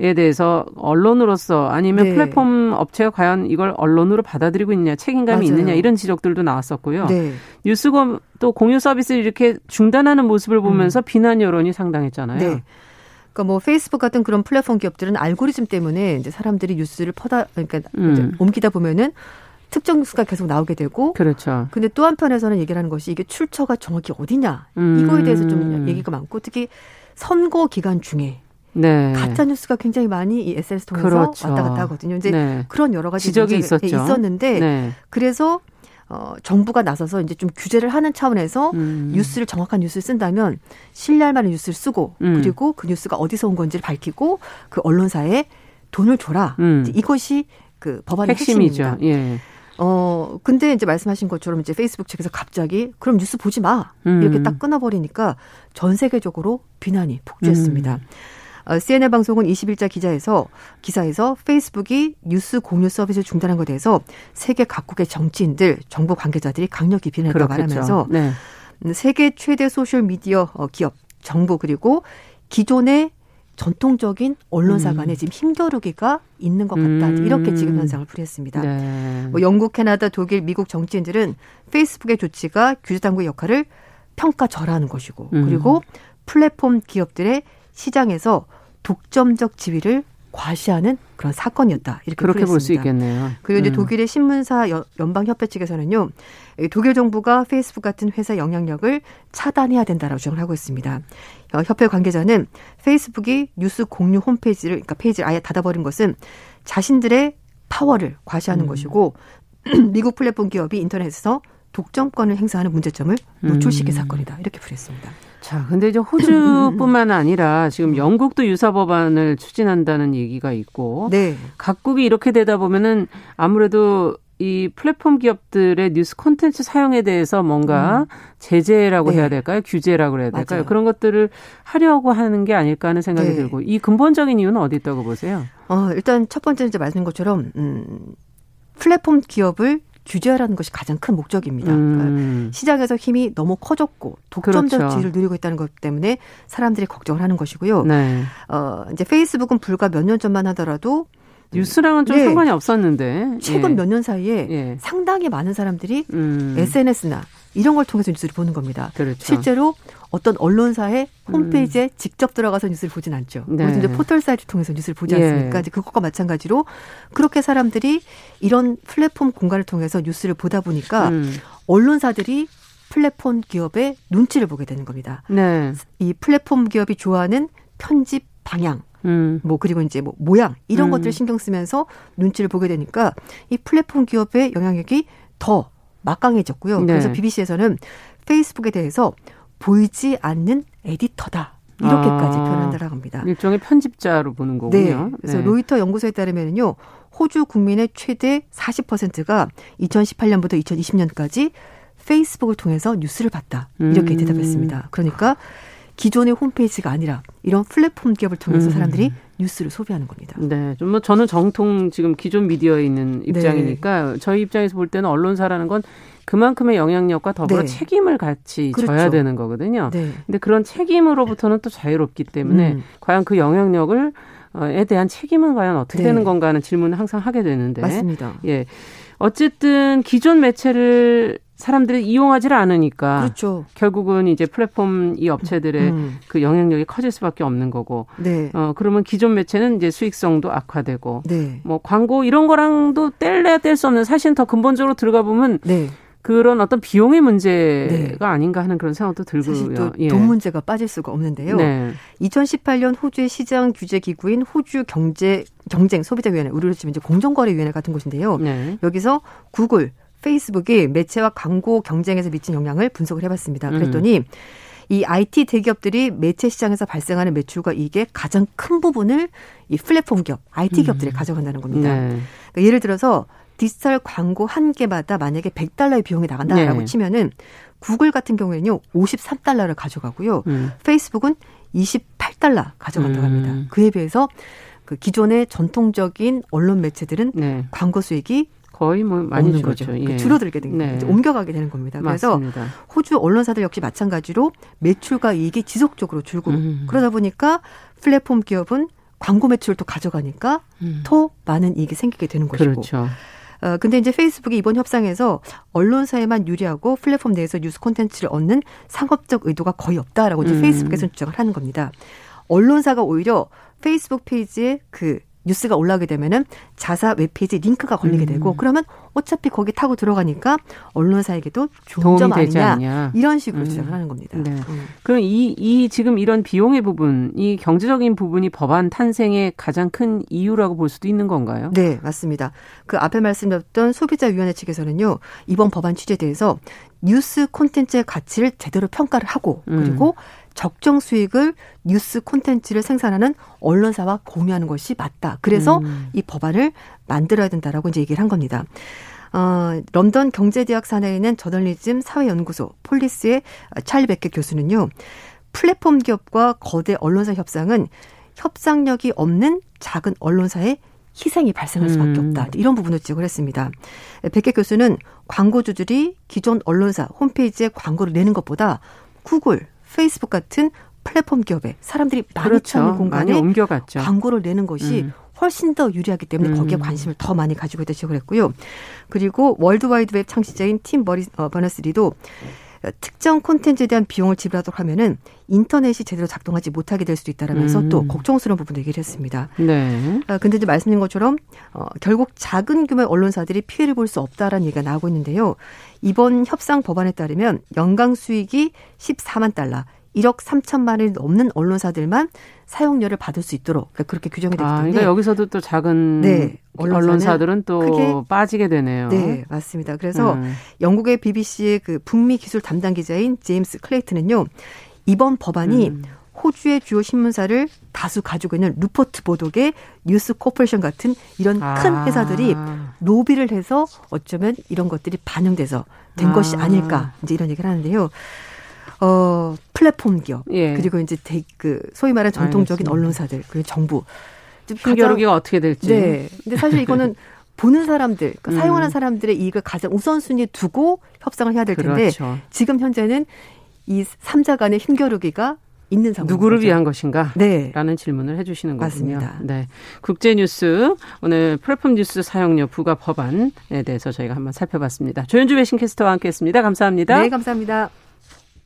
에 대해서 언론으로서 아니면 네. 플랫폼 업체가 과연 이걸 언론으로 받아들이고 있느냐 책임감이 맞아요. 있느냐 이런 지적들도 나왔었고요. 네. 뉴스검 또 공유 서비스를 이렇게 중단하는 모습을 보면서 음. 비난 여론이 상당했잖아요. 네. 그러니까 뭐 페이스북 같은 그런 플랫폼 기업들은 알고리즘 때문에 이제 사람들이 뉴스를 퍼다 그러니까 음. 옮기다 보면은 특정 뉴스가 계속 나오게 되고 그렇죠. 근데 또 한편에서는 얘기를 하는 것이 이게 출처가 정확히 어디냐 음. 이거에 대해서 좀 얘기가 많고 특히 선거 기간 중에 네. 가짜 뉴스가 굉장히 많이 이 SNS 통해서 그렇죠. 왔다 갔다 하거든요. 이제 네. 그런 여러 가지 지적이 있었죠. 있었는데 네. 그래서 어, 정부가 나서서 이제 좀 규제를 하는 차원에서 음. 뉴스를 정확한 뉴스를 쓴다면 신뢰할 만한 뉴스를 쓰고 음. 그리고 그 뉴스가 어디서 온 건지를 밝히고 그 언론사에 돈을 줘라. 음. 이것이 그 법안의 핵심이죠. 핵심입니다. 예. 어, 근데 이제 말씀하신 것처럼 이제 페이스북 측에서 갑자기 그럼 뉴스 보지 마. 이렇게 음. 딱 끊어버리니까 전 세계적으로 비난이 폭주했습니다. 음. CNN 어, 방송은 20일자 기자에서 기사에서 페이스북이 뉴스 공유 서비스를 중단한 것에 대해서 세계 각국의 정치인들, 정부 관계자들이 강력히 비난했다고 말하면서 네. 세계 최대 소셜 미디어 어, 기업, 정부 그리고 기존의 전통적인 언론사 간에 음. 지금 힘겨루기가 있는 것 같다. 음. 이렇게 지금 현상을 풀이했습니다. 네. 뭐 영국, 캐나다, 독일, 미국 정치인들은 페이스북의 조치가 규제 당국의 역할을 평가 절하하는 것이고 음. 그리고 플랫폼 기업들의 시장에서 독점적 지위를 과시하는 그런 사건이었다. 이렇게 그렇게 볼 수 있겠네요. 그리고 이제 음. 독일의 신문사 연방협회 측에서는요, 독일 정부가 페이스북 같은 회사 영향력을 차단해야 된다라고 주장을 하고 있습니다. 어, 협회 관계자는 페이스북이 뉴스 공유 홈페이지를, 그러니까 페이지를 아예 닫아버린 것은 자신들의 파워를 과시하는 음. 것이고 미국 플랫폼 기업이 인터넷에서 독점권을 행사하는 문제점을 노출시킨 음. 사건이다. 이렇게 풀이했습니다. 자, 근데 이제 호주뿐만 아니라 지금 영국도 유사 법안을 추진한다는 얘기가 있고 네. 각국이 이렇게 되다 보면은 아무래도 이 플랫폼 기업들의 뉴스 콘텐츠 사용에 대해서 뭔가 음. 제재라고 네. 해야 될까요? 규제라고 해야 될까요? 맞아요. 그런 것들을 하려고 하는 게 아닐까 하는 생각이 네. 들고 이 근본적인 이유는 어디 있다고 보세요? 어, 일단 첫 번째 이제 말씀인 것처럼 음 플랫폼 기업을 규제하라는 것이 가장 큰 목적입니다. 음. 그러니까 시장에서 힘이 너무 커졌고 독점적 그렇죠. 지위를 누리고 있다는 것 때문에 사람들이 걱정을 하는 것이고요. 네. 어, 이제 페이스북은 불과 몇 년 전만 하더라도 뉴스랑은 좀 네. 상관이 없었는데 최근 예. 몇년 사이에 예. 상당히 많은 사람들이 음. SNS나 이런 걸 통해서 뉴스를 보는 겁니다. 그렇죠. 실제로 어떤 언론사의 홈페이지에 음. 직접 들어가서 뉴스를 보진 않죠. 네. 이제 포털 사이트 통해서 뉴스를 보지 예. 않습니까? 이제 그것과 마찬가지로 그렇게 사람들이 이런 플랫폼 공간을 통해서 뉴스를 보다 보니까 음. 언론사들이 플랫폼 기업의 눈치를 보게 되는 겁니다. 네. 이 플랫폼 기업이 좋아하는 편집 방향, 음. 뭐 그리고 이제 뭐 모양 이런 음. 것들을 신경 쓰면서 눈치를 보게 되니까 이 플랫폼 기업의 영향력이 더 막강해졌고요. 네. 그래서 BBC에서는 페이스북에 대해서 보이지 않는 에디터다. 이렇게까지 아, 표현한다고 합니다. 일종의 편집자로 보는 거군요. 네. 그래서 네. 로이터 연구소에 따르면요. 호주 국민의 최대 40%가 2018년부터 2020년까지 페이스북을 통해서 뉴스를 봤다. 이렇게 음. 대답했습니다. 그러니까 기존의 홈페이지가 아니라 이런 플랫폼 기업을 통해서 음. 사람들이 뉴스를 소비하는 겁니다. 네. 좀 뭐 저는 정통 지금 기존 미디어에 있는 입장이니까 네. 저희 입장에서 볼 때는 언론사라는 건 그만큼의 영향력과 더불어 네. 책임을 같이 그렇죠. 져야 되는 거거든요. 네. 근데 그런 책임으로부터는 또 자유롭기 때문에 음. 과연 그 영향력을 에 대한 책임은 과연 어떻게 네. 되는 건가 하는 질문을 항상 하게 되는데 맞습니다. 예. 어쨌든 기존 매체를 사람들이 이용하지를 않으니까 그렇죠. 결국은 이제 플랫폼 이 업체들의 음. 그 영향력이 커질 수밖에 없는 거고. 네. 어 그러면 기존 매체는 이제 수익성도 악화되고. 네. 뭐 광고 이런 거랑도 뗄래야 뗄 수 없는 사실은 더 근본적으로 들어가 보면 네. 그런 어떤 비용의 문제가 네. 아닌가 하는 그런 생각도 들고요. 사실 또돈 예. 문제가 빠질 수가 없는데요. 네. 2018년 호주의 시장 규제 기구인 호주 경제 경쟁 소비자위원회 우리로 치면 이제 공정거래위원회 같은 곳인데요. 네. 여기서 구글 페이스북이 매체와 광고 경쟁에서 미친 영향을 분석을 해봤습니다. 음. 그랬더니 음. 이 IT 대기업들이 매체 시장에서 발생하는 매출과 이게 가장 큰 부분을 이 플랫폼 기업, IT 기업들이 음. 가져간다는 겁니다. 네. 그러니까 예를 들어서 디지털 광고 한 개마다 만약에 100달러의 비용이 나간다라고 네. 치면은 구글 같은 경우에는요 53달러를 가져가고요. 음. 페이스북은 28달러 가져간다고 음. 합니다. 그에 비해서 그 기존의 전통적인 언론 매체들은 네. 광고 수익이 거의 뭐 많이 없는 거죠. 예. 줄어들게 된 네. 옮겨가게 되는 겁니다. 그래서 맞습니다. 호주 언론사들 역시 마찬가지로 매출과 이익이 지속적으로 줄고 음. 그러다 보니까 플랫폼 기업은 광고 매출을 또 가져가니까 음. 더 많은 이익이 생기게 되는 것이고. 그렇죠. 어, 근데 이제 페이스북이 이번 협상에서 언론사에만 유리하고 플랫폼 내에서 뉴스 콘텐츠를 얻는 상업적 의도가 거의 없다라고 이제 음. 페이스북에서 주장을 하는 겁니다. 언론사가 오히려 페이스북 페이지에 그 뉴스가 올라오게 되면은 자사 웹페이지 링크가 걸리게 음. 되고 그러면 어차피 거기 타고 들어가니까 언론사에게도 좋은 점 아니냐 않냐. 이런 식으로 음. 주장을 하는 겁니다. 네. 음. 그럼 이, 이 지금 이런 비용의 부분, 이 경제적인 부분이 법안 탄생의 가장 큰 이유라고 볼 수도 있는 건가요? 네, 맞습니다. 그 앞에 말씀드렸던 소비자위원회 측에서는요 이번 법안 취지에 대해서 뉴스 콘텐츠의 가치를 제대로 평가를 하고 음. 그리고 적정 수익을 뉴스 콘텐츠를 생산하는 언론사와 공유하는 것이 맞다. 그래서 음. 이 법안을 만들어야 된다라고 이제 얘기를 한 겁니다. 어, 런던 경제대학 산하에 있는 저널리즘 사회연구소 폴리스의 찰리 베켓 교수는요. 플랫폼 기업과 거대 언론사 협상은 협상력이 없는 작은 언론사의 희생이 발생할 수밖에 음. 없다. 이런 부분을 지적을 했습니다. 베켓 교수는 광고주들이 기존 언론사 홈페이지에 광고를 내는 것보다 구글, 페이스북 같은 플랫폼 기업에 사람들이 많이 그렇죠. 찾는 공간에 많이 옮겨갔죠. 광고를 내는 것이 음. 훨씬 더 유리하기 때문에 거기에 음. 관심을 더 많이 가지고 있다 지적을 했고요. 그리고 월드와이드웹 창시자인 팀 버리, 어, 버너스리도 특정 콘텐츠에 대한 비용을 지불하도록 하면은 인터넷이 제대로 작동하지 못하게 될 수도 있다라면서 음. 또 걱정스러운 부분도 얘기를 했습니다. 네. 아, 근데 이제 말씀드린 것처럼 어, 결국 작은 규모의 언론사들이 피해를 볼 수 없다라는 얘기가 나오고 있는데요. 이번 협상 법안에 따르면 연간 수익이 14만 달러, 1억 3천만 원이 넘는 언론사들만 사용료를 받을 수 있도록 그러니까 그렇게 규정이 되기 아, 때문에 아, 그러니까 여기서도 또 작은 네, 언론사들은 또 크게, 빠지게 되네요. 네, 맞습니다. 그래서 음. 영국의 BBC의 그 북미 기술 담당 기자인 제임스 클레이튼은요. 이번 법안이 음. 호주의 주요 신문사를 다수 가지고 있는 루퍼트 머독의 뉴스 코퍼레이션 같은 이런 아. 큰 회사들이 로비를 해서 어쩌면 이런 것들이 반영돼서 된 아. 것이 아닐까 이제 이런 얘기를 하는데요. 어, 플랫폼 기업 예. 그리고 이제 대, 그 소위 말하는 전통적인 알겠습니다. 언론사들 그리고 정부 힘겨루기가 어떻게 될지. 네. 근데 사실 이거는 보는 사람들, 그러니까 음. 사용하는 사람들의 이익을 가장 우선순위에 두고 협상을 해야 될 텐데 그렇죠. 지금 현재는 이 3자 간의 힘겨루기가 있는 상황. 누구를 거죠. 위한 것인가? 네. 라는 질문을 해 주시는 거군요. 맞습니다. 네. 국제 뉴스 오늘 플랫폼 뉴스 사용료 부과 법안에 대해서 저희가 한번 살펴봤습니다. 조현주 외신캐스터와 함께했습니다. 감사합니다. 네, 감사합니다.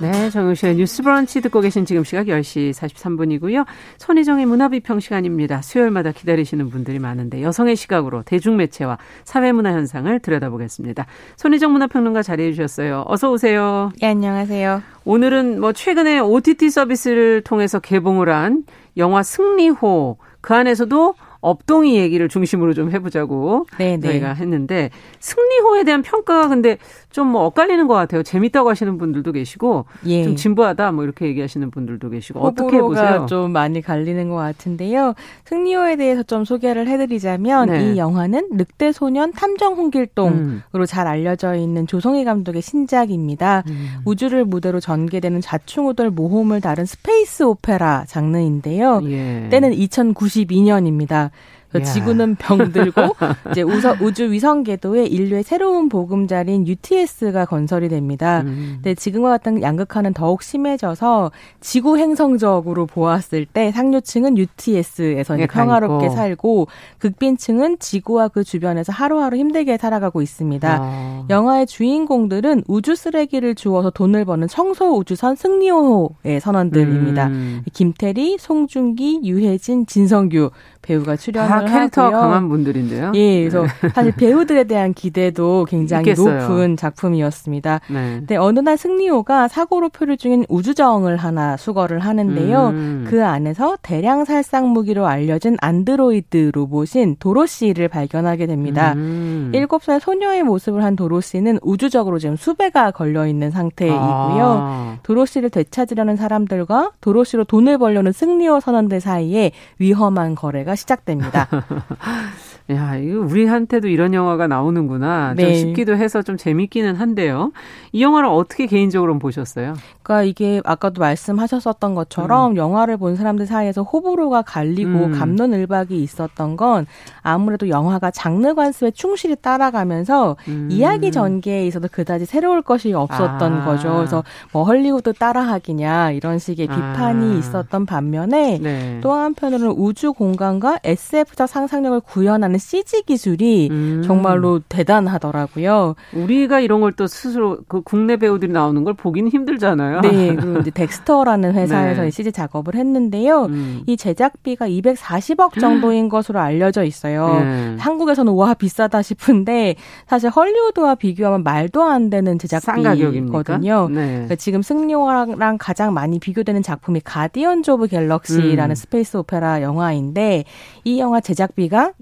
네, 정용실의 뉴스 브런치 듣고 계신 지금 시각 10시 43분이고요. 손희정의 문화비평 시간입니다. 수요일마다 기다리시는 분들이 많은데 여성의 시각으로 대중매체와 사회문화 현상을 들여다보겠습니다. 손희정 문화평론가 자리해 주셨어요. 어서 오세요. 네, 안녕하세요. 오늘은 뭐 최근에 OTT 서비스를 통해서 개봉을 한 영화 승리호 그 안에서도 업동이 얘기를 중심으로 좀 해보자고 네네. 네. 저희가 했는데 승리호에 대한 평가가 근데 좀 뭐 엇갈리는 것 같아요. 재밌다고 하시는 분들도 계시고 예. 좀 진부하다 뭐 이렇게 얘기하시는 분들도 계시고 어떻게 보세요? 좀 많이 갈리는 것 같은데요. 승리호에 대해서 좀 소개를 해드리자면 네. 이 영화는 늑대 소년 탐정 홍길동으로 음. 잘 알려져 있는 조성희 감독의 신작입니다. 음. 우주를 무대로 전개되는 좌충우돌 모험을 다룬 스페이스 오페라 장르인데요. 예. 때는 2092년입니다. 지구는 병들고 이제 우주 위성 궤도에 인류의 새로운 보금자리인 UTS가 건설이 됩니다. 음. 근데 지금과 같은 양극화는 더욱 심해져서 지구 행성적으로 보았을 때 상류층은 UTS에서 예, 평화롭게 있고. 살고 극빈층은 지구와 그 주변에서 하루하루 힘들게 살아가고 있습니다. 아. 영화의 주인공들은 우주 쓰레기를 주워서 돈을 버는 청소 우주선 승리호의 선원들입니다. 음. 김태리, 송중기, 유해진, 진성규 배우가 출연을 캐릭터 하고요. 강한 분들인데요. 예, 그래서 네. 사실 배우들에 대한 기대도 굉장히 있겠어요. 높은 작품이었습니다. 네. 근데 어느 날 승리호가 사고로 표류 중인 우주정을 하나 수거를 하는데요. 음. 그 안에서 대량 살상 무기로 알려진 안드로이드 로봇인 도로시를 발견하게 됩니다. 음. 7살 소녀의 모습을 한 도로시는 우주적으로 지금 수배가 걸려 있는 상태이고요. 아. 도로시를 되찾으려는 사람들과 도로시로 돈을 벌려는 승리호 선원들 사이에 위험한 거래가 시작됩니다. 야, 이거 우리한테도 이런 영화가 나오는구나. 네. 좀 싶기도 해서 좀 재밌기는 한데요. 이 영화를 어떻게 개인적으로 보셨어요? 그러니까 이게 아까도 말씀하셨었던 것처럼 음. 영화를 본 사람들 사이에서 호불호가 갈리고 음. 감론을박이 있었던 건 아무래도 영화가 장르 관습에 충실히 따라가면서 음. 이야기 전개에 있어서 그다지 새로울 것이 없었던 아. 거죠. 그래서 뭐 헐리우드 따라하기냐 이런 식의 아. 비판이 있었던 반면에 네. 또 한편으로는 우주 공간과 SF적 상상력을 구현하는 CG 기술이 음. 정말로 대단하더라고요. 우리가 이런 걸 또 스스로 그 국내 배우들이 나오는 걸 보기는 힘들잖아요. 네, 그리고 이제 덱스터라는 회사에서 네. CG 작업을 했는데요. 음. 이 제작비가 240억 정도인 것으로 알려져 있어요. 네. 한국에서는 와 비싸다 싶은데 사실 헐리우드와 비교하면 말도 안 되는 제작비거든요. 네. 그러니까 지금 승리호랑 가장 많이 비교되는 작품이 가디언즈 오브 갤럭시라는 음. 스페이스 오페라 영화인데 이 영화 제작비가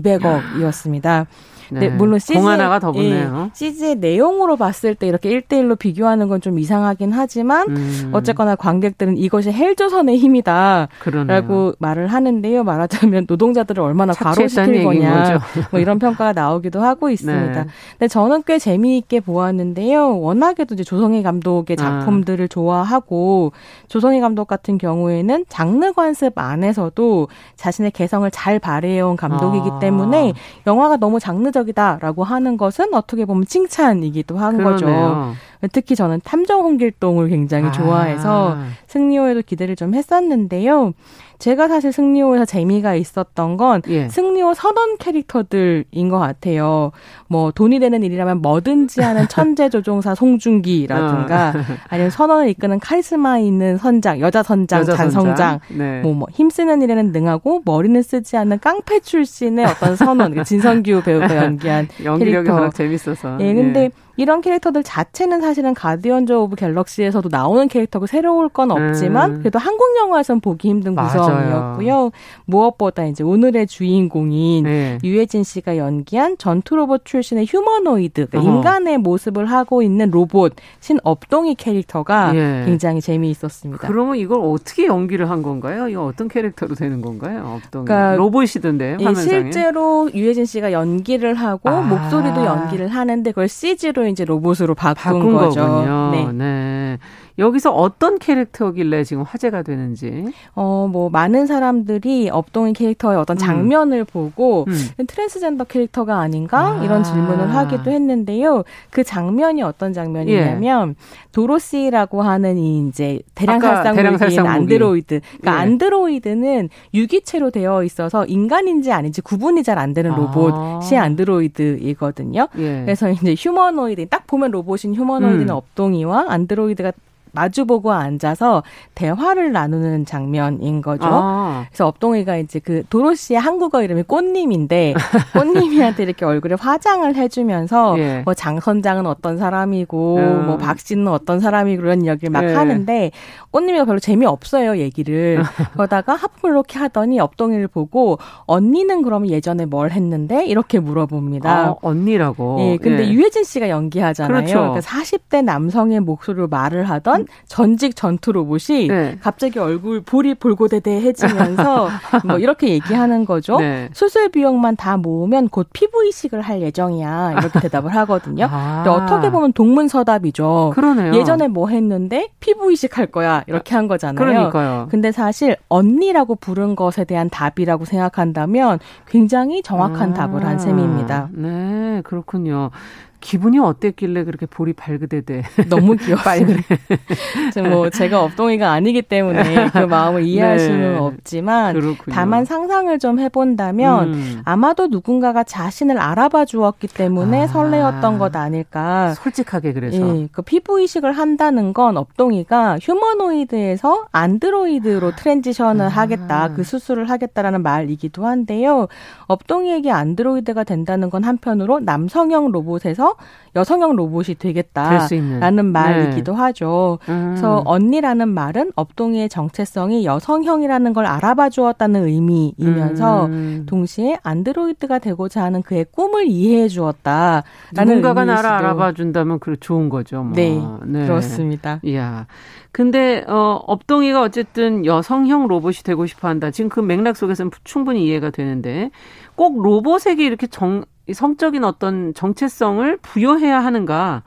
2,200억이었습니다. 네. 네, 물론 CG 하나가 더 붙네요. 예, CG의 내용으로 봤을 때 이렇게 1대1로 비교하는 건 좀 이상하긴 하지만 음. 어쨌거나 관객들은 이것이 헬조선의 힘이다라고 그러네요. 말을 하는데요. 말하자면 노동자들을 얼마나 과로시킬 거냐 뭐 이런 평가가 나오기도 하고 있습니다. 네. 근데 저는 꽤 재미있게 보았는데요. 워낙에도 이제 조성희 감독의 아. 작품들을 아. 좋아하고 조성희 감독 같은 경우에는 장르 관습 안에서도 자신의 개성을 잘 발휘해온 감독이기 아. 때문에 영화가 너무 장르 적 합리적이다라고 하는 것은 어떻게 보면 칭찬이기도 한 그러네요. 거죠. 특히 저는 탐정 홍길동을 굉장히 아. 좋아해서 승리호에도 기대를 좀 했었는데요. 제가 사실 승리호에서 재미가 있었던 건 예. 승리호 선원 캐릭터들인 것 같아요. 뭐 돈이 되는 일이라면 뭐든지 하는 천재 조종사 송중기라든가 어. 아니면 선원을 이끄는 카리스마 있는 선장, 여자 선장, 여자 잔성장, 네. 뭐, 뭐 힘쓰는 일에는 능하고 머리는 쓰지 않는 깡패 출신의 어떤 선원, 그 진성규 배우가 연기한 연기력이 캐릭터. 재밌어서. 예, 근데 예. 이런 캐릭터들 자체는 사실은 가디언즈 오브 갤럭시에서도 나오는 캐릭터고 새로울 건 없지만 음. 그래도 한국 영화에선 보기 힘든 구성이었고요. 무엇보다 이제 오늘의 주인공인 네. 유해진 씨가 연기한 전투 로봇 출신의 휴머노이드 그러니까 인간의 모습을 하고 있는 로봇 신업동이 캐릭터가 예. 굉장히 재미있었습니다. 그러면 이걸 어떻게 연기를 한 건가요? 이거 어떤 캐릭터로 되는 건가요? 업동이 그러니까 로봇이던데 예, 화면상에. 실제로 유해진 씨가 연기를 하고 아. 목소리도 연기를 하는데 그걸 CG로 이제 로봇으로 바꾼, 바꾼 거죠. 거군요. 네. 네. 여기서 어떤 캐릭터길래 지금 화제가 되는지. 어, 뭐, 많은 사람들이 업동이 캐릭터의 어떤 음. 장면을 음. 보고 음. 트랜스젠더 캐릭터가 아닌가? 아. 이런 질문을 하기도 했는데요. 그 장면이 어떤 장면이냐면, 예. 도로시라고 하는 이 이제 대량 살상 무기인 안드로이드. 그러니까 예. 안드로이드는 유기체로 되어 있어서 인간인지 아닌지 구분이 잘 안 되는 로봇이 아. 안드로이드이거든요. 예. 그래서 이제 휴머노이드, 딱 보면 로봇인 휴머노이드는 음. 업동이와 안드로이드가 마주보고 앉아서 대화를 나누는 장면인 거죠. 아. 그래서 업동이가 이제 그 도로시의 한국어 이름이 꽃님인데 꽃님이한테 이렇게 얼굴에 화장을 해주면서 예. 뭐 장 선장은 어떤 사람이고 음. 뭐 박 씨는 어떤 사람이고 그런 이야기를 막 예. 하는데 꽃님이가 별로 재미없어요 얘기를 그러다가 하품을 이렇게 하더니 업동이를 보고 언니는 그러면 예전에 뭘 했는데 이렇게 물어봅니다. 아, 언니라고. 예, 근데 예. 유해진 씨가 연기하잖아요. 그렇죠. 그러니까 40대 남성의 목소리로 말을 하던 나왔던 전직 전투 로봇이 네. 갑자기 얼굴 볼이 볼고대대해지면서 뭐 이렇게 얘기하는 거죠. 네. 수술 비용만 다 모으면 곧 피부 이식을 할 예정이야. 이렇게 대답을 하거든요. 아. 어떻게 보면 동문서답이죠. 그러네요. 예전에 뭐 했는데 피부 이식할 거야. 이렇게 한 거잖아요. 그러니까요. 근데 사실 언니라고 부른 것에 대한 답이라고 생각한다면 굉장히 정확한 아. 답을 한 셈입니다. 네, 그렇군요. 기분이 어땠길래 그렇게 볼이 발그대대. 너무 귀여워요. 뭐 제가 업동이가 아니기 때문에 그 마음을 이해할 네. 수는 없지만 그렇군요. 다만 상상을 좀 해본다면 음. 아마도 누군가가 자신을 알아봐 주었기 때문에 아. 설레었던 것 아닐까. 솔직하게 그래서. 예, 그 피부 이식을 한다는 건 업동이가 휴머노이드에서 안드로이드로 transition을 아. 하겠다. 그 수술을 하겠다라는 말이기도 한데요. 업동이에게 안드로이드가 된다는 건 한편으로 남성형 로봇에서 여성형 로봇이 되겠다라는 말이기도 네. 하죠. 음. 그래서 언니라는 말은 업동이의 정체성이 여성형이라는 걸 알아봐 주었다는 의미이면서 음. 동시에 안드로이드가 되고자 하는 그의 꿈을 이해해 주었다. 누군가가 나를 알아봐 준다면 그 좋은 거죠. 뭐. 네, 네, 그렇습니다. 이야. 근데 어 업동이가 어쨌든 여성형 로봇이 되고 싶어 한다. 지금 그 맥락 속에서는 충분히 이해가 되는데 꼭 로봇에게 이렇게 정 성적인 어떤 정체성을 부여해야 하는가?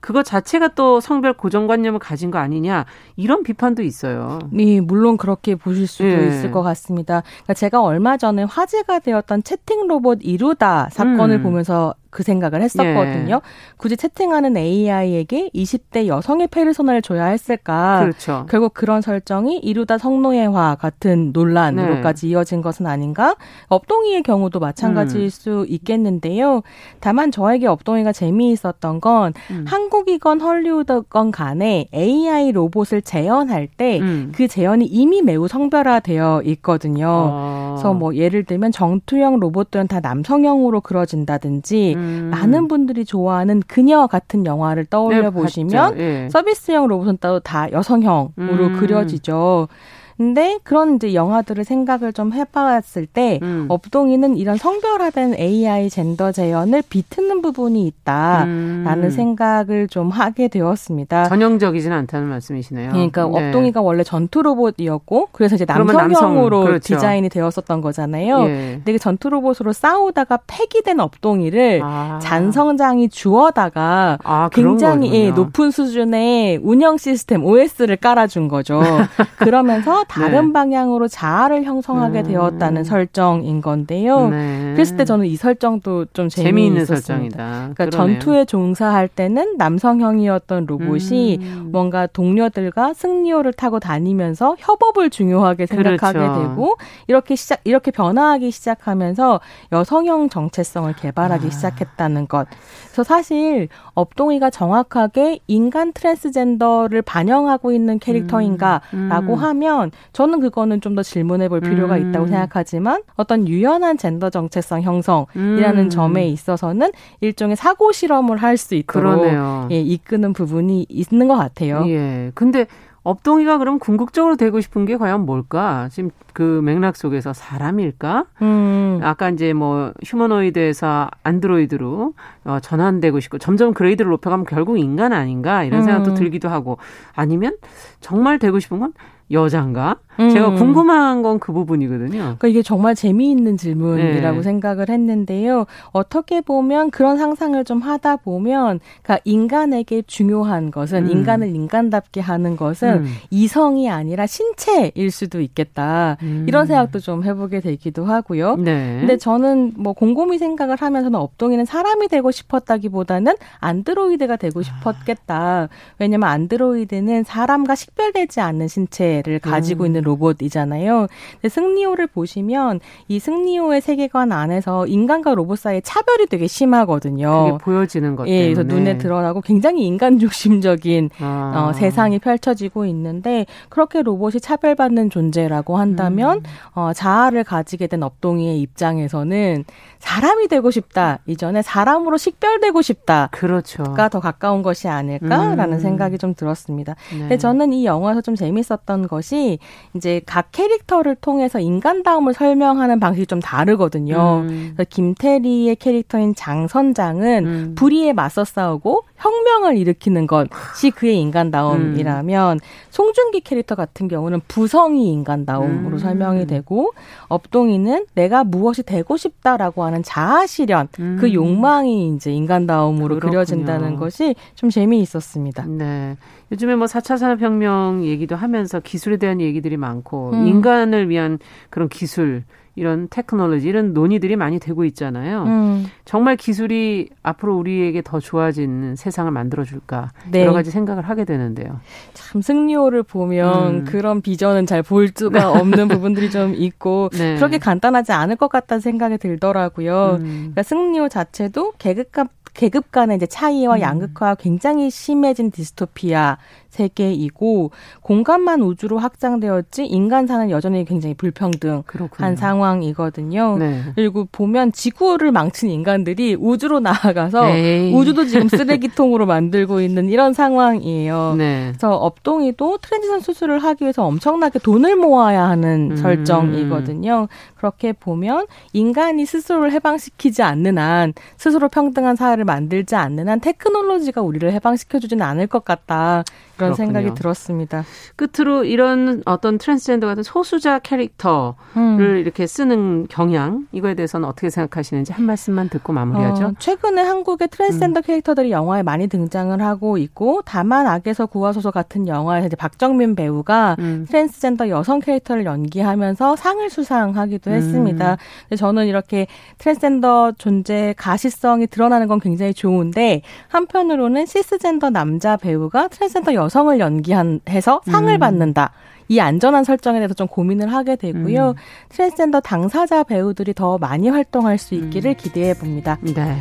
그거 자체가 또 성별 고정관념을 가진 거 아니냐 이런 비판도 있어요. 네, 물론 그렇게 보실 수도 예. 있을 것 같습니다. 그러니까 제가 얼마 전에 화제가 되었던 채팅 로봇 이루다 사건을 음. 보면서 그 생각을 했었거든요. 예. 굳이 채팅하는 AI에게 20대 여성의 페르소나를 줘야 했을까? 그렇죠. 결국 그런 설정이 이루다 성노예화 같은 논란으로까지 네. 이어진 것은 아닌가? 업동이의 경우도 마찬가지일 음. 수 있겠는데요. 다만 저에게 업동이가 재미있었던 건그 음. 한국이건 헐리우드건 간에 AI 로봇을 재현할 때그 음. 그 재현이 이미 매우 성별화되어 있거든요. 어. 그래서 뭐 예를 들면 정투형 로봇들은 다 남성형으로 그려진다든지 음. 음. 많은 분들이 좋아하는 그녀 같은 영화를 떠올려 네, 보시면 예. 서비스형 로봇은 또다 여성형으로 음. 그려지죠. 근데 그런 이제 영화들을 생각을 좀 해봤을 때 음. 업동이는 이런 성별화된 AI 젠더 재현을 비트는 부분이 있다라는 음. 생각을 좀 하게 되었습니다. 전형적이지는 않다는 말씀이시네요. 그러니까 네. 업동이가 원래 전투 로봇이었고 그래서 이제 남성형으로 남성, 그렇죠. 디자인이 되었었던 거잖아요. 예. 근데 그 전투 로봇으로 싸우다가 폐기된 업동이를 아. 잔성장이 주어다가 아, 굉장히 예, 높은 수준의 운영 시스템 OS를 깔아준 거죠. 그러면서 다른 네. 방향으로 자아를 형성하게 음. 되었다는 설정인 건데요. 네. 그랬을 때 저는 이 설정도 좀 재미있는 설정이다. 그러니까 그러네요. 전투에 종사할 때는 남성형이었던 로봇이 음. 뭔가 동료들과 승리호를 타고 다니면서 협업을 중요하게 생각하게 그렇죠. 되고 이렇게 시작 이렇게 변화하기 시작하면서 여성형 정체성을 개발하기 아. 시작했다는 것. 그래서 사실 업동이가 정확하게 인간 트랜스젠더를 반영하고 있는 캐릭터인가라고 음. 음. 하면 저는 그거는 좀 더 질문해 볼 필요가 음. 있다고 생각하지만 어떤 유연한 젠더 정체성 형성이라는 음. 점에 있어서는 일종의 사고 실험을 할 수 있도록 예, 이끄는 부분이 있는 것 같아요. 예. 근데 업동이가 그럼 궁극적으로 되고 싶은 게 과연 뭘까? 지금 그 맥락 속에서 사람일까? 음. 아까 이제 뭐 휴머노이드에서 안드로이드로 어, 전환되고 싶고 점점 그레이드를 높여가면 결국 인간 아닌가 이런 생각도 음. 들기도 하고 아니면 정말 되고 싶은 건 여잔가? 음. 제가 궁금한 건 그 부분이거든요. 그러니까 이게 정말 재미있는 질문이라고 네. 생각을 했는데요. 어떻게 보면 그런 상상을 좀 하다 보면 그러니까 인간에게 중요한 것은 음. 인간을 인간답게 하는 것은 음. 이성이 아니라 신체일 수도 있겠다. 음. 이런 생각도 좀 해보게 되기도 하고요. 네. 근데 저는 뭐 곰곰이 생각을 하면서는 업동이는 사람이 되고 싶었다기보다는 안드로이드가 되고 싶었겠다. 왜냐면 안드로이드는 사람과 식별되지 않는 신체 를 가지고 음. 있는 로봇이잖아요. 근데 승리호를 보시면 이 승리호의 세계관 안에서 인간과 로봇 사이의 차별이 되게 심하거든요. 그게 보여지는 것 예, 그래서 눈에 드러나고 굉장히 인간 중심적인 아. 어, 세상이 펼쳐지고 있는데 그렇게 로봇이 차별받는 존재라고 한다면 음. 어, 자아를 가지게 된 업동이의 입장에서는 사람이 되고 싶다 이전에 사람으로 식별되고 싶다가 그렇죠. 더 가까운 것이 아닐까라는 음. 생각이 좀 들었습니다. 네. 근데 저는 이 영화에서 좀 재밌었던 했던 것이 이제 각 캐릭터를 통해서 인간다움을 설명하는 방식이 좀 다르거든요. 음. 그래서 김태리의 캐릭터인 장선장은 음. 불의에 맞서 싸우고 혁명을 일으키는 것이 그의 인간다움이라면 음. 송중기 캐릭터 같은 경우는 부성이 인간다움으로 음. 설명이 되고 업동이는 내가 무엇이 되고 싶다라고 하는 자아 실현 음. 그 욕망이 이제 인간다움으로 그렇군요. 그려진다는 것이 좀 재미있었습니다. 네. 요즘에 뭐 4차 산업혁명 얘기도 하면서 기술에 대한 얘기들이 많고 음. 인간을 위한 그런 기술 이런 테크놀로지 이런 논의들이 많이 되고 있잖아요. 음. 정말 기술이 앞으로 우리에게 더 좋아지는 세상을 만들어 줄까 네. 여러 가지 생각을 하게 되는데요. 참 승리호를 보면 음. 그런 비전은 잘 볼 수가 없는 부분들이 좀 있고 네. 그렇게 간단하지 않을 것 같다는 생각이 들더라고요. 음. 그러니까 승리호 자체도 계급감 계급 간의 이제 차이와 음. 양극화가 굉장히 심해진 디스토피아 세계이고 공간만 우주로 확장되었지 인간 사는 여전히 굉장히 불평등한 그렇군요. 상황이거든요. 네. 그리고 보면 지구를 망친 인간들이 우주로 나아가서 에이. 우주도 지금 쓰레기통으로 만들고 있는 이런 상황이에요. 네. 그래서 업동이도 transition 수술을 하기 위해서 엄청나게 돈을 모아야 하는 음. 설정이거든요. 그렇게 보면 인간이 스스로를 해방시키지 않는 한 스스로 평등한 사회를 만들지 않는 한 테크놀로지가 우리를 해방시켜주지는 않을 것 같다. 그런 그렇군요. 생각이 들었습니다. 끝으로 이런 어떤 트랜스젠더 같은 소수자 캐릭터를 음. 이렇게 쓰는 경향 이거에 대해서는 어떻게 생각하시는지 한 말씀만 듣고 마무리하죠. 어, 최근에 한국의 트랜스젠더 음. 캐릭터들이 영화에 많이 등장을 하고 있고 다만 악에서 구하소서 같은 영화에서 이제 박정민 배우가 음. 트랜스젠더 여성 캐릭터를 연기하면서 상을 수상하기도 음. 했습니다. 저는 이렇게 트랜스젠더 존재 가시성이 드러나는 건 굉장히 좋은데 한편으로는 cisgender 남자 배우가 트랜스젠더 여 여성을 연기해서 상을 음. 받는다. 이 안전한 설정에 대해서 좀 고민을 하게 되고요. 음. 트랜스젠더 당사자 배우들이 더 많이 활동할 수 있기를 음. 기대해 봅니다. 네.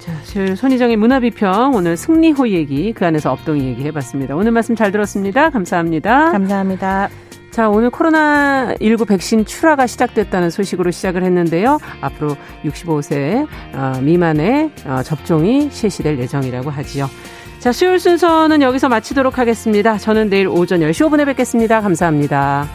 자, 손희정의 문화비평 오늘 승리호 얘기 그 안에서 업동이 얘기 해봤습니다. 오늘 말씀 잘 들었습니다. 감사합니다. 감사합니다. 자, 오늘 코로나19 백신 출하가 시작됐다는 소식으로 시작을 했는데요. 앞으로 65세 어, 미만의 어, 접종이 실시될 예정이라고 하지요. 자, 수요일 순서는 여기서 마치도록 하겠습니다. 저는 내일 오전 10시 5분에 뵙겠습니다. 감사합니다.